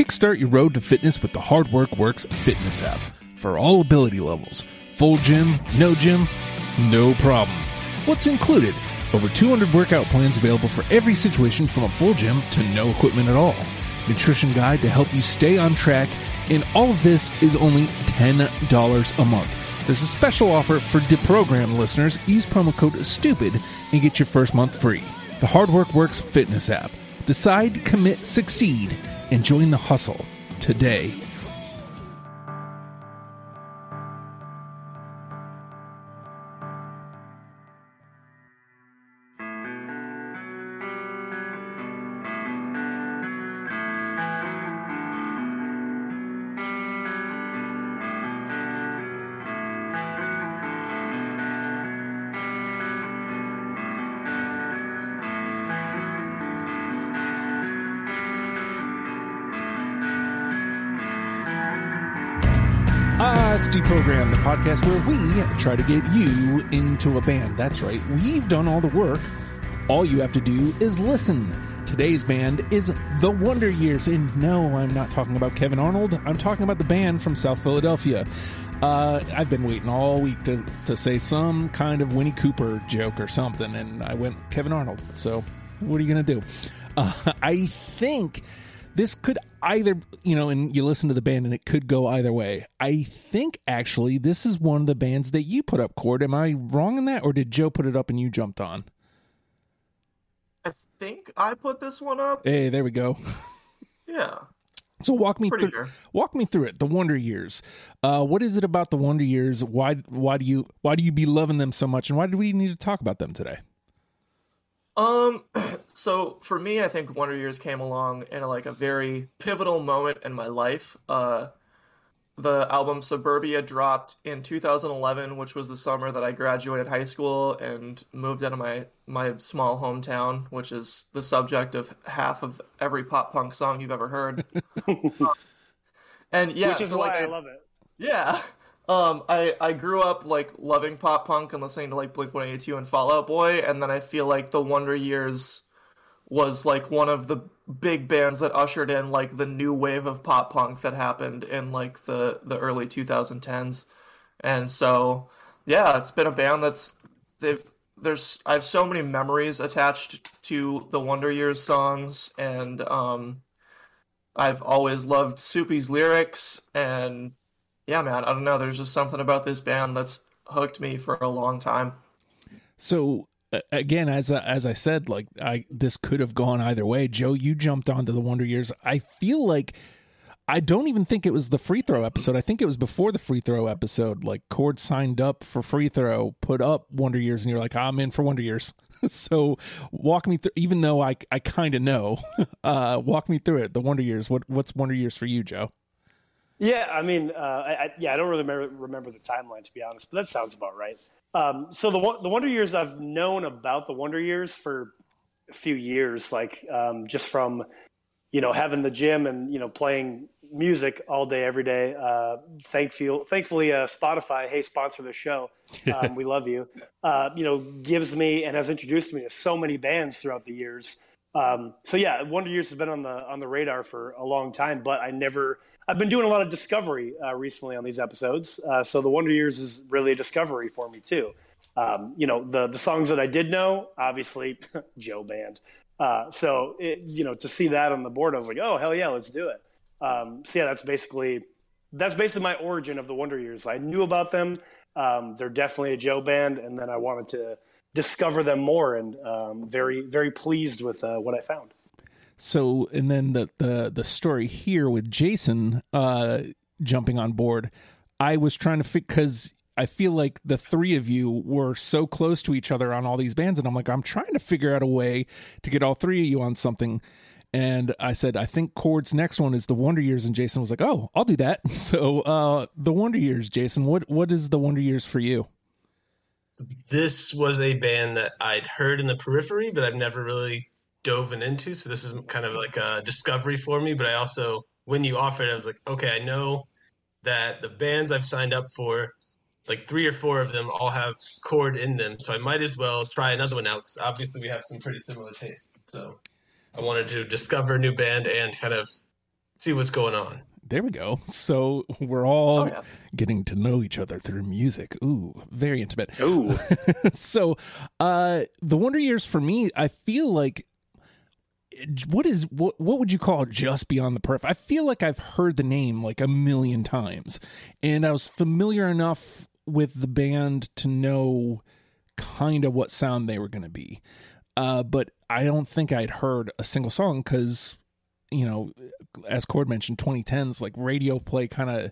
Kickstart your road to fitness with the Hard Work Works fitness app for all ability levels. Full gym, no gym, no problem. What's included? Over 200 workout plans available for every situation from a full gym to no equipment at all. Nutrition guide to help you stay on track, and all of this is only $10 a month. There's a special offer for deprogram listeners. Use promo code STUPID and get your first month free. The Hard Work Works fitness app. Decide, commit, succeed, and join the hustle today. It's Deprogram, the podcast where we try to get you into a band. That's right, we've done all the work. All you have to do is listen. Today's band is The Wonder Years, and no, I'm not talking about Kevin Arnold. I'm talking about the band from South Philadelphia. Uh, I've been waiting all week to, to say some kind of Winnie Cooper joke or something, and I went Kevin Arnold. So, what are you going to do? Uh, I think this could either you know and you listen to the band and it could go either way. I think actually this is one of the bands that you put up cord. Am i wrong in that or did joe put it up and you jumped on? I think I put this one up. hey there we go. Yeah, so walk me pretty through sure. walk me through it the wonder years. Uh what is it about the wonder years? Why why do you why do you be loving them so much and why do we need to talk about them today Um, so for me, I think Wonder Years came along in a, like a very pivotal moment in my life. Uh, the album Suburbia dropped in 2011, which was the summer that I graduated high school and moved out of my my small hometown, which is the subject of half of every pop punk song you've ever heard. and yeah, which is so, why like, I love it. Yeah. Um, I, I grew up like loving pop punk and listening to like Blink 182 and Fall Out Boy, and then I feel like the Wonder Years was like one of the big bands that ushered in like the new wave of pop punk that happened in like the, the early 2010s. And so, yeah, it's been a band that's they've there's I have so many memories attached to the Wonder Years songs, and um, I've always loved Soupy's lyrics and yeah, man, I don't know. There's just something about this band that's hooked me for a long time. So again, as I, as I said, like I this could have gone either way. Joe, you jumped onto the Wonder Years. I feel like I don't even think it was the free throw episode. I think it was before the free throw episode. Like Cord signed up for free throw, put up Wonder Years, and you're like, I'm in for Wonder Years. so walk me through. Even though I I kind of know, uh, walk me through it. The Wonder Years. What what's Wonder Years for you, Joe? Yeah, I mean, uh, I, yeah, I don't really remember, remember the timeline to be honest, but that sounds about right. Um, so the the Wonder Years, I've known about the Wonder Years for a few years, like um, just from you know having the gym and you know playing music all day every day. Uh, thankfully, thankfully, uh, Spotify, hey, sponsor the show. Um, we love you. Uh, you know, gives me and has introduced me to so many bands throughout the years. Um, so yeah, Wonder Years has been on the on the radar for a long time, but I never. I've been doing a lot of discovery uh, recently on these episodes, uh, so the Wonder Years is really a discovery for me too. Um, you know, the the songs that I did know, obviously, Joe Band. Uh, so it, you know, to see that on the board, I was like, oh hell yeah, let's do it. Um, so yeah, that's basically that's basically my origin of the Wonder Years. I knew about them. Um, they're definitely a Joe band, and then I wanted to discover them more, and um, very very pleased with uh, what I found. So, and then the the the story here with Jason uh jumping on board, I was trying to fit because I feel like the three of you were so close to each other on all these bands, and I'm like, I'm trying to figure out a way to get all three of you on something. And I said, I think Cord's next one is the Wonder Years, and Jason was like, Oh, I'll do that. So, uh, the Wonder Years, Jason, what what is the Wonder Years for you? this was a band that I'd heard in the periphery, but I've never really dove into. So this is kind of like a discovery for me. But I also, when you offered, I was like, okay, I know that the bands I've signed up for, like three or four of them, all have Cord in them. So I might as well try another one out. 'cause obviously, we have some pretty similar tastes. So I wanted to discover a new band and kind of see what's going on. There we go. So we're all Oh, yeah. getting to know each other through music. Ooh, very intimate. Ooh. so uh the wonder years for me i feel like what is what what would you call just beyond the perf? I feel like i've heard the name like a million times. And i was familiar enough with the band to know kind of what sound they were going to be. Uh but i don't think i'd heard a single song because you know as cord mentioned 2010s like radio play kind of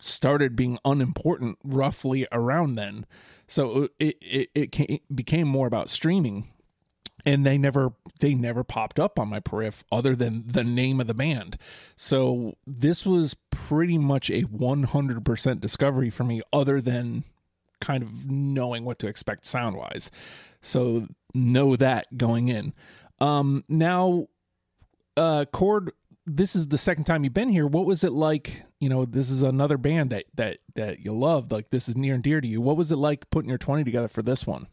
started being unimportant roughly around then. So it it it, ca- it became more about streaming, and they never they never popped up on my periph other than the name of the band. So this was pretty much a one hundred percent discovery for me, other than kind of knowing what to expect sound wise. So know that going in. Um, now uh cord this is the second time you've been here what was it like you know this is another band that that that you loved like this is near and dear to you what was it like putting your 20 together for this one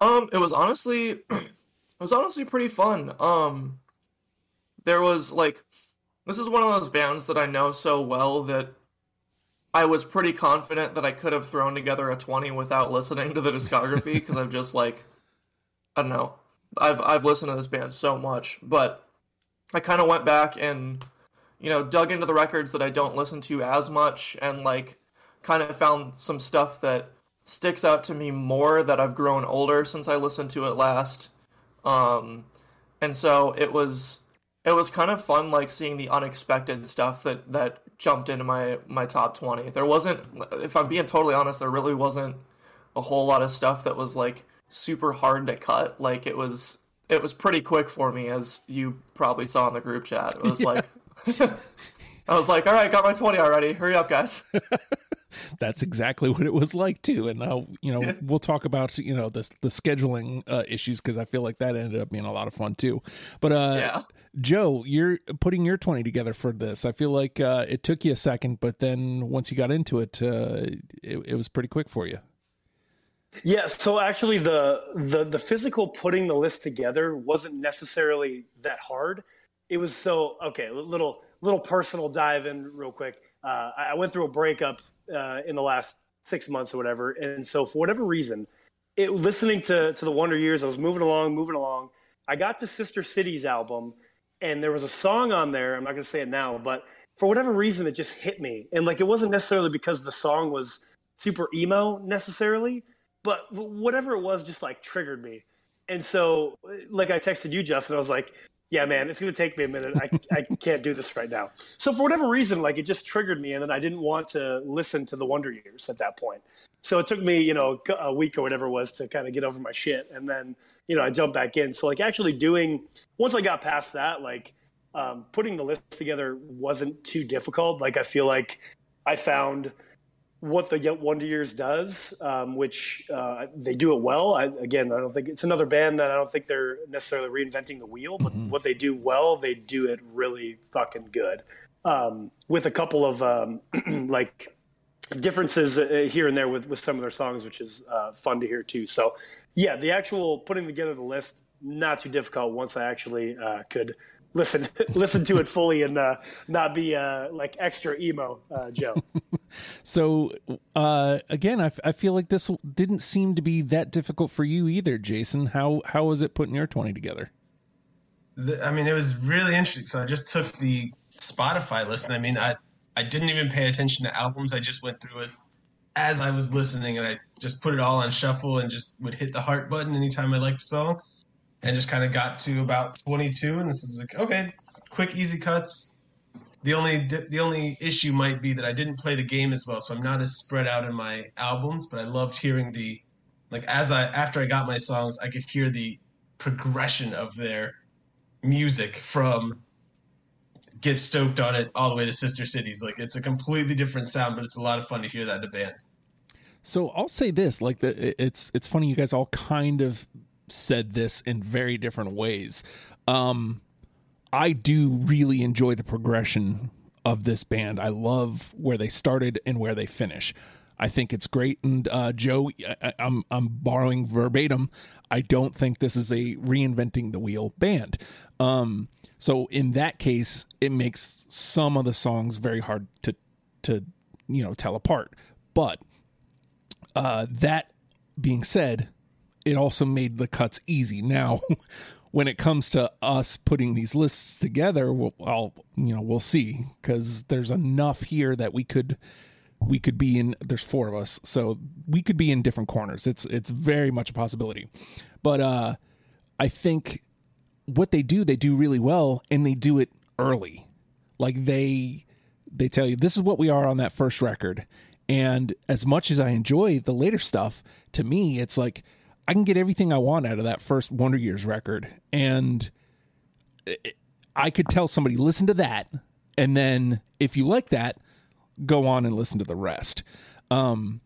Um, it was honestly, it was honestly pretty fun. Um, there was like, this is one of those bands that I know so well that I was pretty confident that I could have thrown together a 20 without listening to the discography because I've just like, I don't know, I've I've listened to this band so much, but I kind of went back and you know dug into the records that I don't listen to as much and like kind of found some stuff that sticks out to me more that I've grown older since I listened to it last. Um, and so it was it was kind of fun like seeing the unexpected stuff that that jumped into my my top 20. There wasn't if I'm being totally honest, there really wasn't a whole lot of stuff that was like super hard to cut. Like it was it was pretty quick for me as you probably saw in the group chat. It was like I was like, "All right, got my 20 already. Hurry up, guys." that's exactly what it was like too and now you know we'll talk about you know the the scheduling uh, issues because i feel like that ended up being a lot of fun too but uh Yeah. joe you're putting your 20 together for this i feel like uh it took you a second but then once you got into it uh it, it was pretty quick for you Yeah, so actually the the the physical putting the list together wasn't necessarily that hard. It was so okay, little little personal dive in real quick. Uh, I went through a breakup uh, in the last six months or whatever, and so for whatever reason, it listening to to the Wonder Years, I was moving along, moving along. I got to Sister Cities album, and there was a song on there. I'm not going to say it now, but for whatever reason, it just hit me, and like it wasn't necessarily because the song was super emo necessarily, but whatever it was, just like triggered me. And so, like I texted you, Justin, I was like, "Yeah, man, it's going to take me a minute. I I can't do this right now." So for whatever reason, like it just triggered me, and then I didn't want to listen to the Wonder Years at that point. So it took me, you know, a week or whatever it was to kind of get over my shit, and then you know I jumped back in. So like actually doing once I got past that, like um, putting the list together wasn't too difficult. Like I feel like I found what the Wonder Years does, um, which uh, they do it well. I, again, I don't think it's another band that I don't think they're necessarily reinventing the wheel, but what they do well, they do it really fucking good. Um, with a couple of um, like differences uh, here and there with, with some of their songs, which is uh, fun to hear too. So, yeah, the actual putting together the list not too difficult once I actually uh, could listen listen to it fully and uh, not be uh, like extra emo, uh, Joe. So uh, again, I, f- I feel like this didn't seem to be that difficult for you either, Jason. How how was it putting your twenty together? The, I mean, it was really interesting. So I just took the Spotify list, and I mean, I I didn't even pay attention to albums. I just went through as as I was listening, and I just put it all on shuffle and just would hit the heart button anytime I liked a song, and just kind of got to about 22, and this was like, okay, quick, easy cuts. The only the only issue might be that I didn't play the game as well, so I'm not as spread out in my albums. But I loved hearing the like as I after I got my songs, I could hear the progression of their music from get stoked on it all the way to sister cities like it's a completely different sound but it's a lot of fun to hear that in a band So I'll say this: like the it's it's funny you guys all kind of said this in very different ways. Um, I do really enjoy the progression of this band. I love where they started and where they finish. I think it's great. And uh, Joe, I, I'm I'm borrowing verbatim. I don't think this is a reinventing the wheel band. Um, so in that case, it makes some of the songs very hard to to you know tell apart. But uh, that being said, it also made the cuts easy. Now, when it comes to us putting these lists together, we'll, I'll you know we'll see because there's enough here that we could we could be in. There's four of us, so we could be in different corners. It's it's very much a possibility, but uh, I think what they do, they do really well, and they do it early. Like they they tell you this is what we are on that first record. And as much as I enjoy the later stuff, to me it's like I can get everything I want out of that first Wonder Years record. And I could tell somebody listen to that and then if you like that, go on and listen to the rest. Um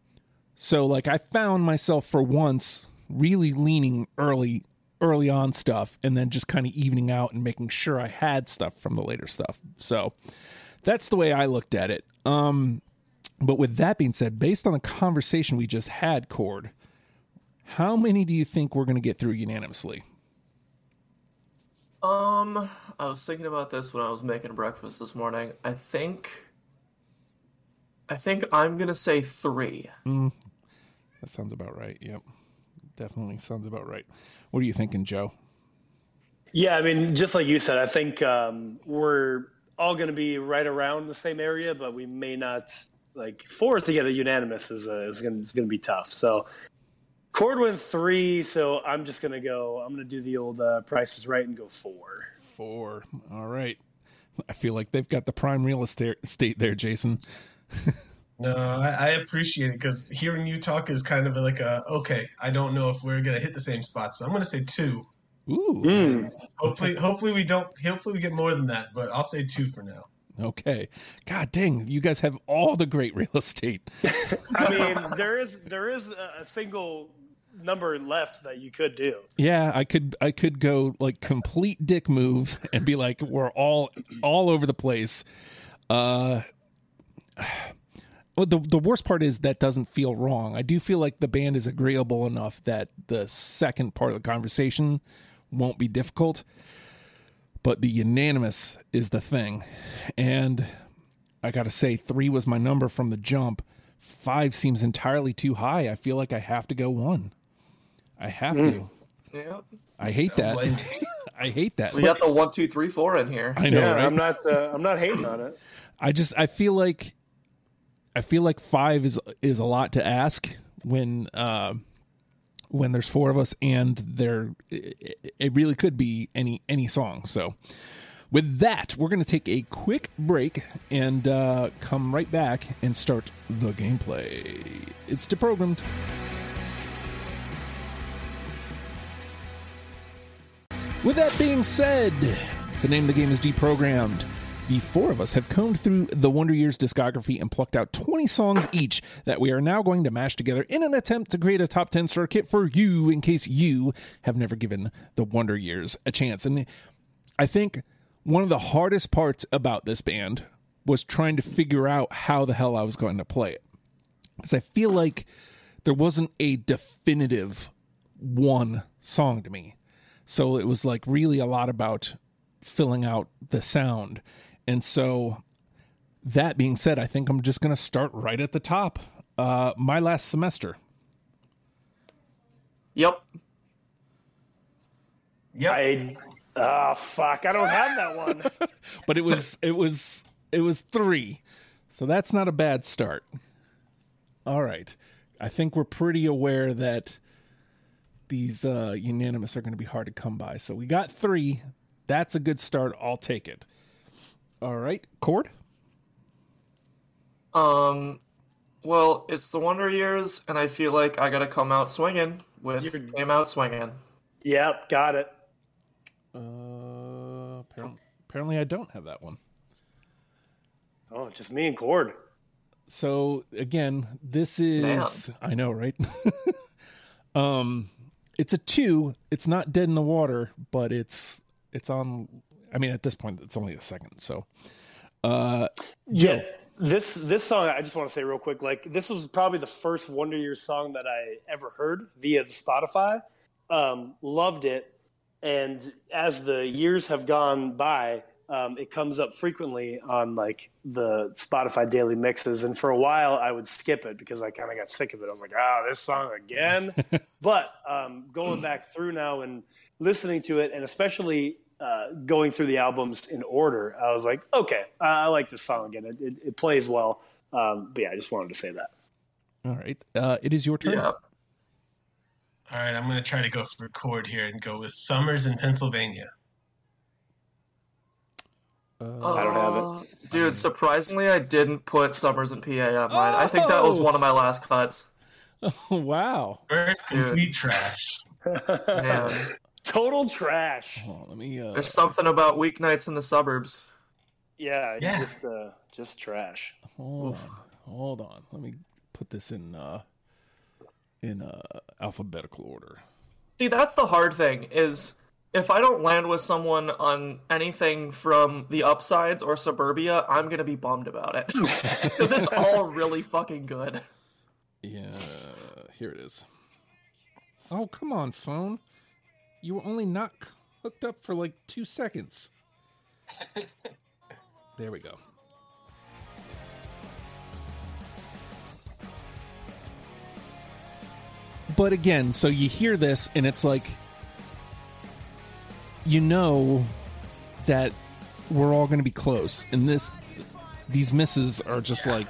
so like I found myself for once really leaning early early on stuff and then just kind of evening out and making sure I had stuff from the later stuff. So that's the way I looked at it. Um, but with that being said, based on the conversation we just had, Cord, how many do you think we're going to get through unanimously? Um, I was thinking about this when I was making breakfast this morning. I think, I think I'm gonna say three. Mm, that sounds about right. Yep, definitely sounds about right. What are you thinking, Joe? Yeah, I mean, just like you said, I think um, we're all going to be right around the same area, but we may not like four to get a unanimous is uh, is going to be tough. So Cord went three, so I'm just going to go. I'm going to do the old uh, prices right and go four. Four. All right. I feel like they've got the prime real estate there, Jason. no, I, I, appreciate it because hearing you talk is kind of like a okay. I don't know if we're gonna hit the same spot, so I'm gonna say two. Ooh. Mm. Hopefully, hopefully we don't. Hopefully we get more than that, but I'll say two for now. Okay. God dang, you guys have all the great real estate. I mean, there is there is a single number left that you could do. Yeah, I could I could go like complete dick move and be like we're all all over the place. Uh well, the the worst part is that doesn't feel wrong. I do feel like the band is agreeable enough that the second part of the conversation won't be difficult. But the unanimous is the thing. And I got to say, three was my number from the jump. Five seems entirely too high. I feel like I have to go one. I have mm. to. Yeah. I hate that. I hate that. We got the one, two, three, four in here. I know. Yeah, right? I'm not. Uh, I'm not hating on it. I just. I feel like. I feel like five is is a lot to ask when uh, when there's four of us and there it, it really could be any any song so with that we're going to take a quick break and uh, come right back and start the gameplay it's deprogrammed with that being said the name of the game is deprogrammed the four of us have combed through the Wonder Years discography and plucked out 20 songs each that we are now going to mash together in an attempt to create a top 10 circuit for you in case you have never given the Wonder Years a chance. And I think one of the hardest parts about this band was trying to figure out how the hell I was going to play it. Because I feel like there wasn't a definitive one song to me. So it was like really a lot about filling out the sound. And so, that being said, I think I'm just going to start right at the top. Uh, my last semester. Yep. Yep. I, oh fuck! I don't have that one. but it was it was it was three, so that's not a bad start. All right, I think we're pretty aware that these uh, unanimous are going to be hard to come by. So we got three. That's a good start. I'll take it. All right, Cord. Um, well, it's the Wonder Years, and I feel like I gotta come out swinging with You're... came out swinging. Yep, got it. Uh, apparently, apparently, I don't have that one. Oh, just me and Cord. So again, this is Man. I know, right? um, it's a two. It's not dead in the water, but it's it's on I mean, at this point, it's only a second. So, uh, yeah. this this song I just want to say real quick, like this was probably the first Wonder Years song that I ever heard via the Spotify. Um, loved it, and as the years have gone by, um, it comes up frequently on like the Spotify daily mixes. And for a while, I would skip it because I kind of got sick of it. I was like, "Ah, this song again." but um, going back through now and listening to it, and especially uh, going through the albums in order, I was like, "Okay, I like this song again. It, it, it plays well." Um, but yeah, I just wanted to say that. All right. Uh, it is your turn. Yeah. All right, I'm going to try to go for Cord here and go with Summers in Pennsylvania. Uh, I don't have it. Uh, Dude, surprisingly, I didn't put Summers and PA on mine. I think that was Oh. one of my last cuts. Oh, wow. First, complete trash. Man, Total trash. Hold on, let me. Uh, there's something about weeknights in the suburbs. Yeah, Yeah. just uh, just trash. hold on. Hold on. Let me put this in uh, in uh, alphabetical order. See, that's the hard thing is if I don't land with someone on anything from the upsides or suburbia, I'm gonna be bummed about it because it's all really fucking good. Yeah, here it is. Oh, come on, phone. You were only not hooked up for like two seconds. there we go. But again, so you hear this and it's like, you know that we're all going to be close. And this, these misses are just like,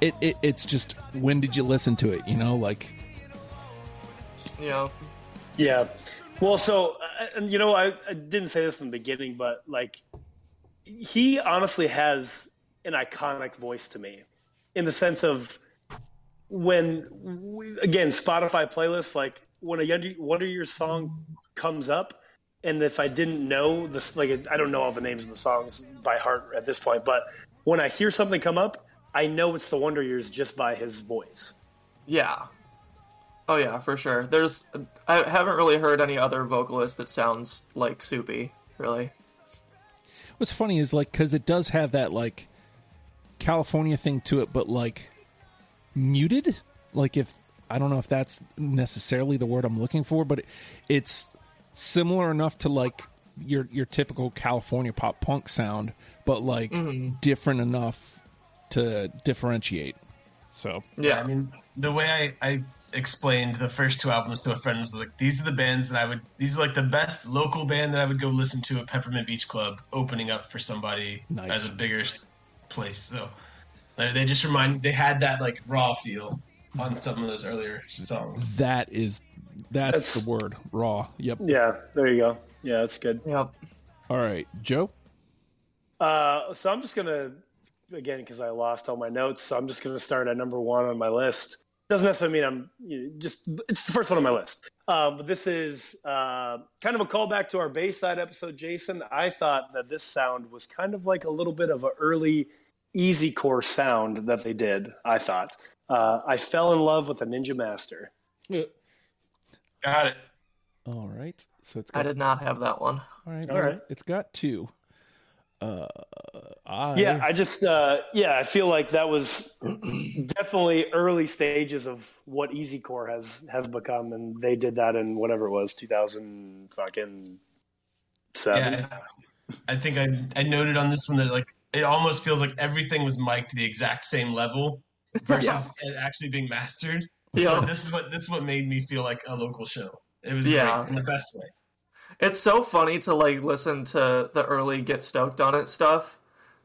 it, it it's just when did you listen to it you know like yeah, Yeah. Well, so uh, and you know, I, I didn't say this in the beginning, but like, he honestly has an iconic voice to me, in the sense of when we, again Spotify playlists like when a Wonder, Wonder Years song comes up, and if I didn't know this, like I don't know all the names of the songs by heart at this point, but when I hear something come up, I know it's the Wonder Years just by his voice. yeah. Oh yeah, for sure. There's I haven't really heard any other vocalist that sounds like Soupy, really. what's funny is like because it does have that like california thing to it but like muted like if i don't know if that's necessarily the word i'm looking for but it, it's similar enough to like your your typical california pop punk sound but like mm-hmm. different enough to differentiate so Yeah. I mean, the way I, I explained the first two albums to a friend was like, these are the bands that I would, these are like the best local band that I would go listen to at Peppermint Beach Club, opening up for somebody Nice. as a bigger place. So they just remind, they had that like raw feel on some of those earlier songs. that is that's, That's- the word raw yep Yeah, there you go. Yeah, that's good. Yep. all right joe Uh, so I'm just gonna again because I lost all my notes. So I'm just gonna start at number one on my list. Doesn't necessarily mean I'm you know, just it's the first one on my list. Um, but this is uh, kind of a callback to our Bayside episode, Jason. I thought that this sound was kind of like a little bit of an early easy core sound that they did. I thought uh, I fell in love with a Ninja Master. Got it. all right so it's I did not have that one. all right All well, right. it's got two uh i Yeah, I just uh, yeah, I feel like that was definitely early stages of what Easy Core has has become, and they did that in whatever it was, two thousand fucking seven. Yeah. I think I, I noted on this one that like, it almost feels like everything was mic'd to the exact same level versus it actually being mastered. So Yeah. this is what, this is what made me feel like a local show. It was Yeah. great in the best way. It's so funny to like listen to the early get stoked on it stuff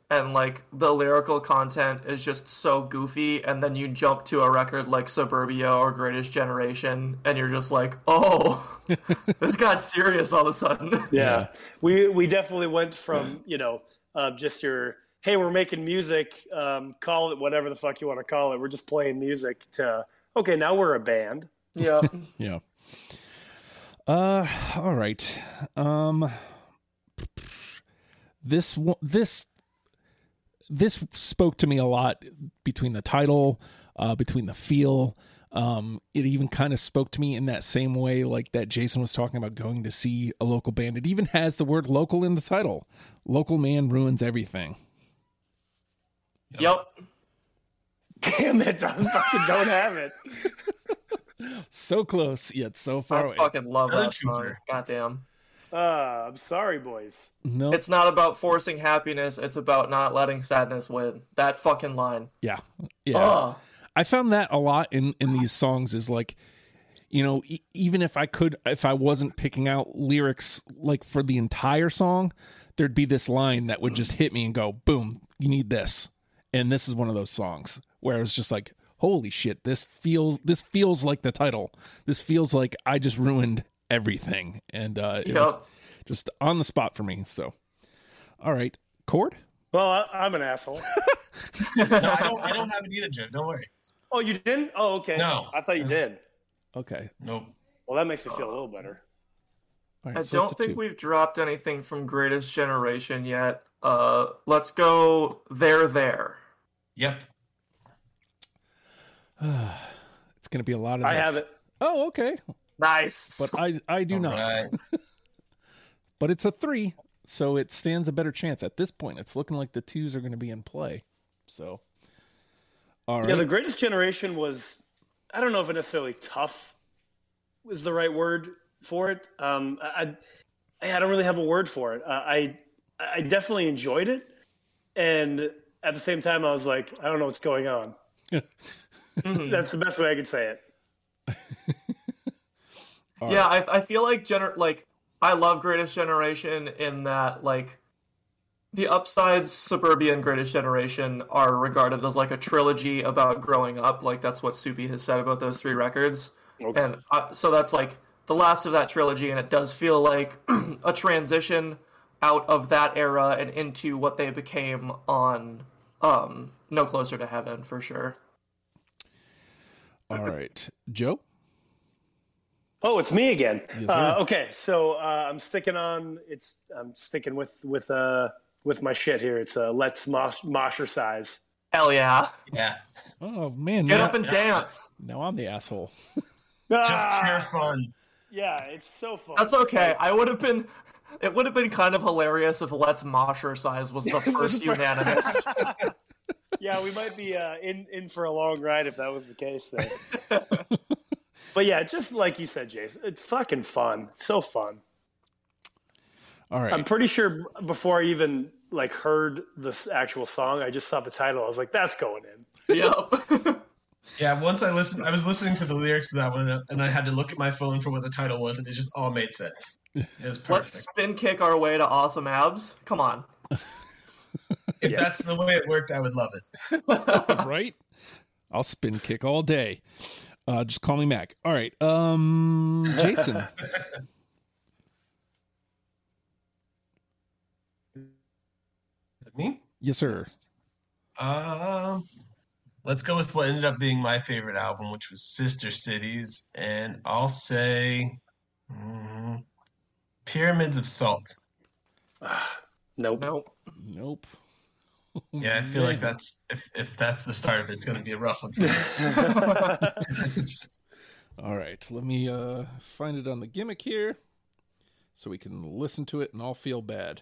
and like the lyrical content is just so goofy and then you jump to a record like Suburbia or Greatest Generation and you're just like, "Oh, this got serious all of a sudden." yeah. We we definitely went from you know uh, just your hey we're making music, um, call it whatever the fuck you want to call it. We're just playing music to okay now we're a band. yeah. Yeah. Uh all right. Um this this this spoke to me a lot between the title, uh between the feel. Um it even kind of spoke to me in that same way like that Jason was talking about going to see a local band. It even has the word local in the title. Local man ruins everything. Yep. Damn it! I fucking don't have it. So close yet so far I away. fucking love Another that song. Goddamn. Uh, I'm sorry, boys. No, It's not about forcing happiness. It's about not letting sadness win. That fucking line. yeah, yeah. Ugh. I found that a lot in in these songs is like, you know, e- even if I could, if I wasn't picking out lyrics like for the entire song, there'd be this line that would just hit me and go, boom, you need this, and this is one of those songs where it's just like, holy shit, this feels this feels like the title. This feels like I just ruined everything, and uh, it was just on the spot for me. So, all right, Cord. Well, I, I'm an asshole. No, I don't. I don't have it either, Jim. Don't worry. Oh, you didn't? Oh, okay. No. I thought you It's- did. Okay, Nope. Well, that makes me feel a little better. all right. I so don't think two. we've dropped anything from Greatest Generation yet. Uh, let's go there, there. Yep. It's gonna be a lot of. I this. have it. Oh, okay. Nice. But I I do All not. right. But it's a three, so it stands a better chance at this point. It's looking like the twos are going to be in play. So, all right. Yeah, the greatest generation was. I don't know if it necessarily tough was the right word for it. Um, I, I I don't really have a word for it. Uh, I I definitely enjoyed it, and at the same time, I was like, I don't know what's going on. That's the best way I could say it. yeah, I, I feel like gener- like I love Greatest Generation in that like the upsides Suburbia and Greatest Generation are regarded as like a trilogy about growing up. Like that's what Soupy has said about those three records. Okay. And uh, so that's like the last of that trilogy, and it does feel like a transition out of that era and into what they became on um, No Closer to Heaven for sure. All right, Joe. Oh, it's me again. Yes, uh, okay, so uh, I'm sticking on. It's I'm sticking with with uh with my shit here. It's uh, let's mosh, Moshercise. Hell yeah. Yeah. Oh man, Get now, up and dance. now I'm the asshole. Just Ah, pure fun. yeah, it's so fun. That's okay. I would have been. It would have been kind of hilarious if Let's Moshercise was the first unanimous. Yeah, we might be uh, in in for a long ride if that was the case. Then. but yeah, just like you said, Jason, it's fucking fun. It's so fun. All right, I'm pretty sure before I even like heard this actual song, I just saw the title. I was like, "That's going in." yep. Yeah. Once I listened, I was listening to the lyrics to that one, and I had to look at my phone for what the title was, and it just all made sense. It was perfect. Let's spin kick our way to awesome abs. Come on. If yeah. that's the way it worked, I would love it. right. I'll spin kick all day. Uh, just call me Mac. All right, um, Jason. Is it me? yes, sir. Um, let's go with what ended up being my favorite album, which was Sister Cities, and I'll say mm, Pyramids of Salt. Nope. Nope. Nope. Yeah, I feel like that's if if that's the start of it, it's going to be a rough one. For me. All right, let me uh find it on the gimmick here, so we can listen to it and all feel bad.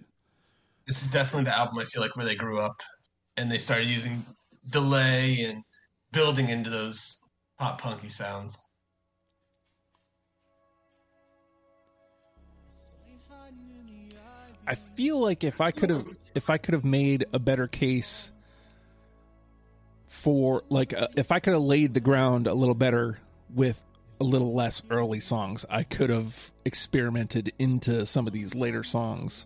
this is definitely the album I feel like where they grew up and they started using delay and building into those pop punky sounds. I feel like if I could have if I could have made a better case for like uh, if I could have laid the ground a little better with a little less early songs, I could have experimented into some of these later songs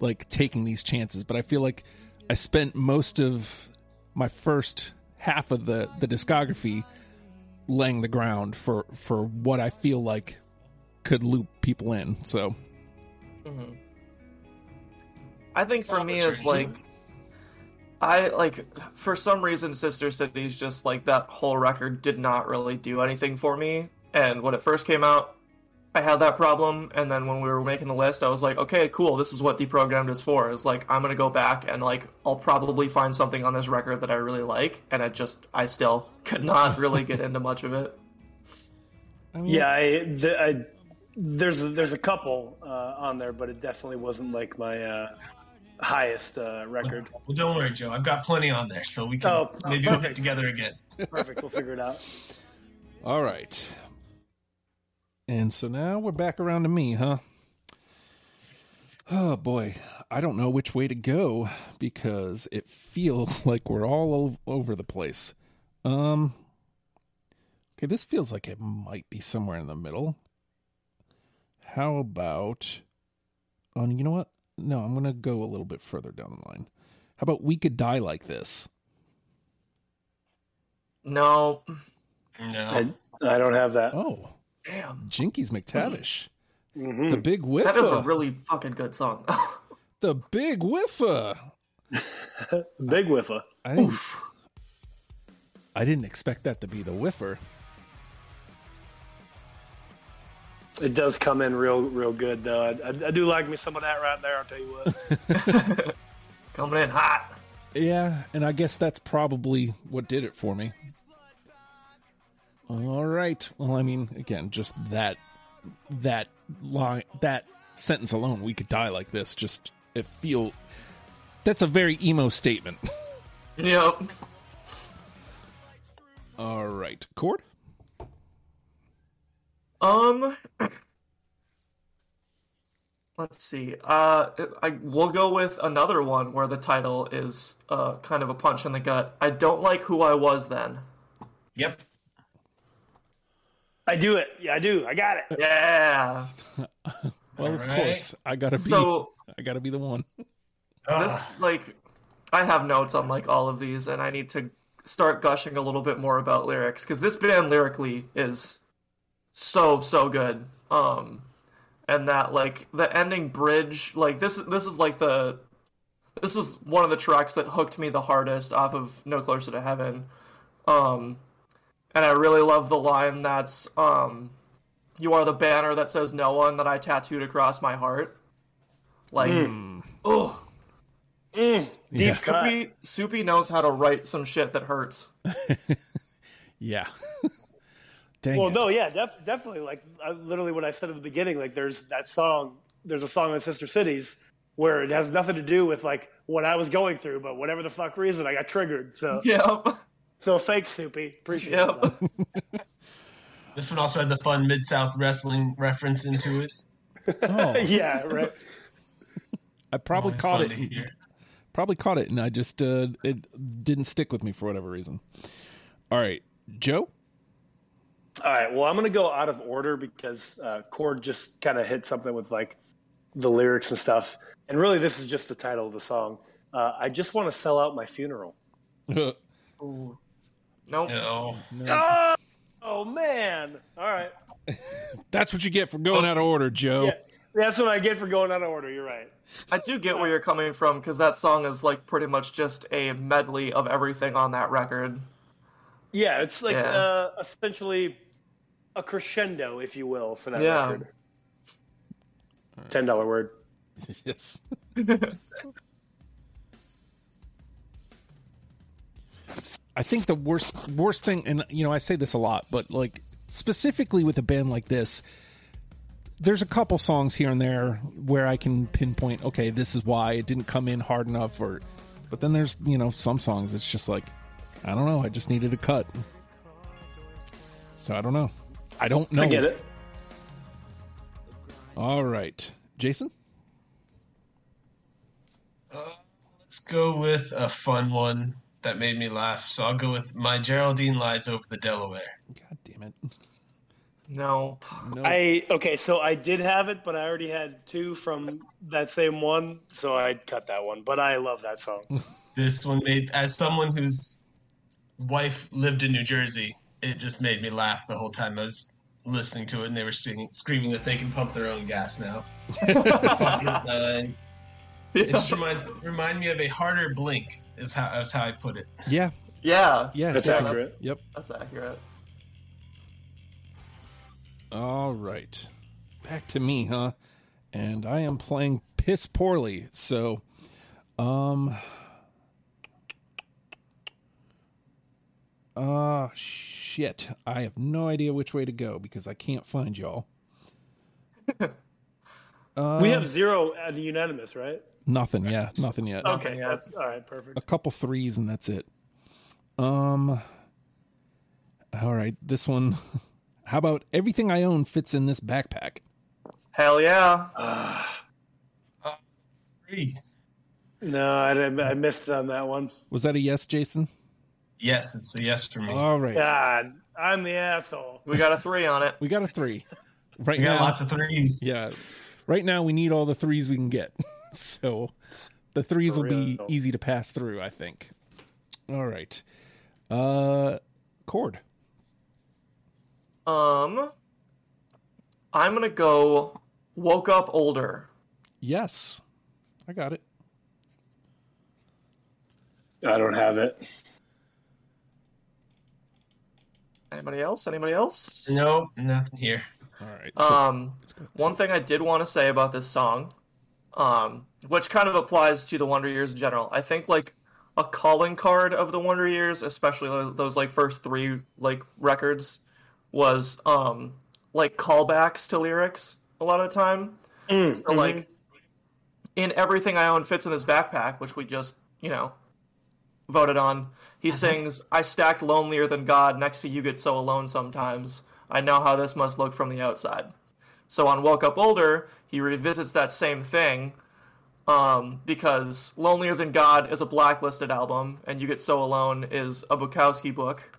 like taking these chances, but I feel like I spent most of my first half of the the discography laying the ground for for what I feel like could loop people in. So, Mm-hmm. I think for Well, me, it's like I like for some reason Sister Cities just like that whole record did not really do anything for me. And when it first came out, I had that problem. And then when we were making the list, I was like, okay, cool, this is what deprogrammed is for. Is like I'm gonna go back and like I'll probably find something on this record that I really like. And I just I still could not really get into much of it. I mean, Yeah, I, the, I, there's there's a couple uh, on there, but it definitely wasn't like my uh, highest uh, record. Well, don't worry, Joe. I've got plenty on there, so we can Oh, maybe we'll get together again. Perfect. We'll figure it out. All right. And so now we're back around to me, huh? Oh boy, I don't know which way to go because it feels like we're all over the place. Um Okay, this feels like it might be somewhere in the middle. How about Oh, you know what? No, I'm going to go a little bit further down the line. How about we could die like this? No. No. I, I don't have that. Oh, Damn. Jinkies McTavish. Mhm. The big whiffa. That is a really fucking good song. The big whiffa. Big whiffa. I didn't, Oof. I didn't expect that to be the whiffer. It does come in real, real good though. I, I, I do like me some of that right there. I'll tell you what. Coming in hot. Yeah, and I guess that's probably what did it for me. All right. Well, I mean, again, just that that line, that sentence alone, we could die like this. Just it feel that's a very emo statement. Yep. All right, Cord. Um. Let's see. Uh, I we'll go with another one where the title is uh kind of a punch in the gut. I don't like who I was then. Yep. I do it. Yeah, I do. I got it. Yeah. Well, of All right. course, I gotta be. So I gotta be the one. this like I have notes on like all of these, and I need to start gushing a little bit more about lyrics because this band lyrically is so so good. Um, and that like the ending bridge, like this this is like the this is one of the tracks that hooked me the hardest off of No Closer to Heaven. Um, and I really love the line that's um, "You are the banner that says no one that I tattooed across my heart." Like, mm. oh. Mm, deep Yeah. cut. Soupy, Soupy knows how to write some shit that hurts. Yeah. Dang Well, it. no, yeah, def- definitely. Like I, literally what I said at the beginning. Like there's that song. There's a song in Sister Cities where it has nothing to do with like what I was going through, but whatever the fuck reason I got triggered. So, Yep. so thanks, Soupy. Appreciate Yep. it. this one also had the fun Mid South wrestling reference into it. Oh, yeah, right. I probably Always caught it. Probably caught it, and I just uh, it didn't stick with me for whatever reason. All right, Joe. All right. Well, I'm going to go out of order because uh, Cord just kind of hit something with like the lyrics and stuff. And really, this is just the title of the song. Uh, I just want to sell out my funeral. Nope. No. Oh, oh man! All right. That's what you get for going out of order, Joe. Yeah, that's what I get for going out of order. You're right. I do get where you're coming from because that song is like pretty much just a medley of everything on that record. Yeah, it's like Yeah. Uh, essentially a crescendo, if you will, for that Yeah. record. Ten dollar word. Yes. I think the worst worst thing, and you know, I say this a lot, but like specifically with a band like this, there's a couple songs here and there where I can pinpoint, okay, this is why it didn't come in hard enough, or but then there's you know some songs it's just like, I don't know, I just needed a cut. So I don't know. I don't know. I get it. All right, Jason. Uh, let's go with a fun one that made me laugh. So I'll go with My Geraldine Lies Over the Delaware. God damn it. No. No. I okay, so I did have it, but I already had two from that same one, so I cut that one. But I love that song. This one made, as someone whose wife lived in New Jersey, it just made me laugh the whole time I was listening to it, and they were singing, screaming that they can pump their own gas now. Fucking, uh, it just reminds remind me of a harder blink. Is how is how I put it. yeah, Yeah. yeah, That's definitely. accurate. Yep. That's accurate. All right. Back to me, huh? And I am playing piss poorly. So, um Ah, uh shit. I have no idea which way to go because I can't find y'all. Uh, we have zero at unanimous, right? Nothing. Yeah, nothing yet. Okay, yeah. that's all right. Perfect. A couple threes and that's it. Um. All right, this one. How about everything I own fits in this backpack? Hell yeah. Three. No, I, I missed on that one. Was that a yes, Jason? Yes, it's a yes for me. All right, God, I'm the asshole. We got a three on it. we got a three. Right we got now, lots of threes. yeah. Right now, we need all the threes we can get. so the threes will be real. easy to pass through, I think. All right. Uh, cord. Um, I'm gonna go. Woke up older. Yes, I got it. I don't have it. Anybody else? Anybody else? No, nothing here. All right. So, Um, one thing I did want to say about this song, um, which kind of applies to the Wonder Years in general. I think like a calling card of the Wonder Years, especially those like first three like records, was um like callbacks to lyrics a lot of the time. So like in everything I own fits in this backpack, which we just you know voted on. He sings, "I stacked lonelier than God. Next to you, get so alone sometimes. I know how this must look from the outside." So on Woke Up Older, he revisits that same thing um, because Lonelier Than God is a blacklisted album, and You Get So Alone is a Bukowski book.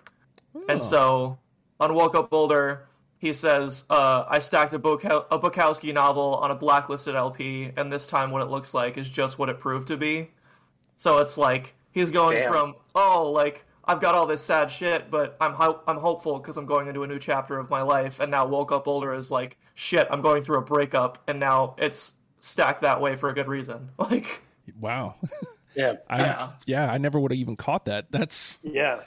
And so on Woke Up Older, he says, uh, I stacked a, Bukow- a Bukowski novel on a blacklisted LP, and this time what it looks like is just what it proved to be. So it's like he's going Damn. from, oh, like I've got all this sad shit, but I'm ho- I'm hopeful because I'm going into a new chapter of my life, and now woke up older is like shit. I'm going through a breakup, and now it's stacked that way for a good reason. Like, wow. Yeah, I, Yeah. yeah. I never would have even caught that. That's yeah.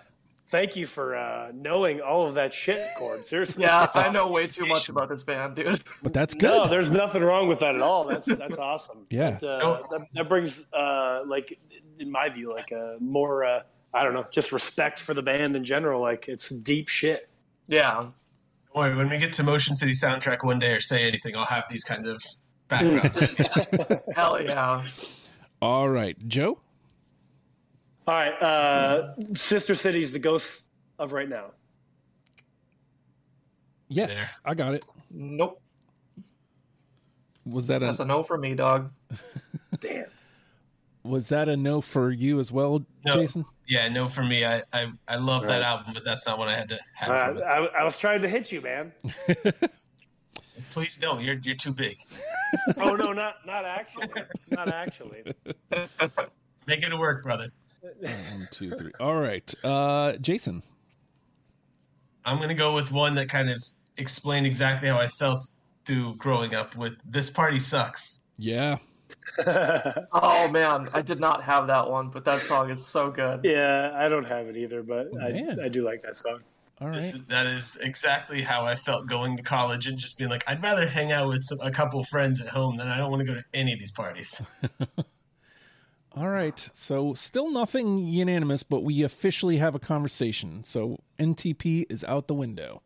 Thank you for uh, knowing all of that shit, Cord. Seriously. yeah, I know way too much about this band, dude. but that's good. No, there's nothing wrong with that at all. That's that's awesome. Yeah. That, uh, that, that brings, uh, like, in my view, like a more, uh, I don't know, just respect for the band in general. Like, it's deep shit. yeah, Don't when we get to Motion City soundtrack one day or say anything, I'll have these kinds of backgrounds. hell yeah. All right, Joe. All right, uh, Sister Cities the ghost of right now. Yes, I got it. Nope, Was that a that's a no for me, dog. Damn. was that a no for you as well, No. Jason? yeah, no, for me, I I, I love that album, but that's not what I had to have. Uh, from it. I, I was trying to hit you, man. Please don't. You're you're too big. Oh no, not not actually, not actually. Make it work, brother. One, two, three. All right, uh, Jason. I'm gonna go with one that kind of explained exactly how I felt through growing up. With this party sucks. Yeah, Oh man, I did not have that one, but that song is so good. yeah, I don't have it either, but I. I do like that song. all right. this, that is exactly how I felt going to college and just being like, I'd rather hang out with some, a couple friends at home than I don't want to go to any of these parties. All right. So still nothing unanimous, but we officially have a conversation. So NTP is out the window.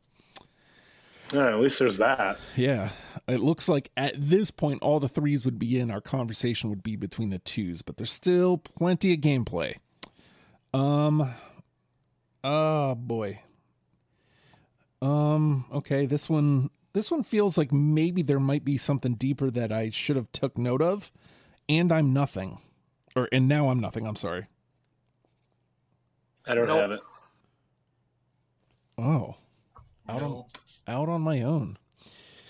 Right, at least there's that. Yeah. It looks like at this point all the threes would be in. Our conversation would be between the twos, but there's still plenty of gameplay. Um oh boy. Um okay, this one this one feels like maybe there might be something deeper that I should have took note of. And I'm nothing. Or and now I'm nothing, I'm sorry. I don't Nope. have it. Oh. Out on out on my own.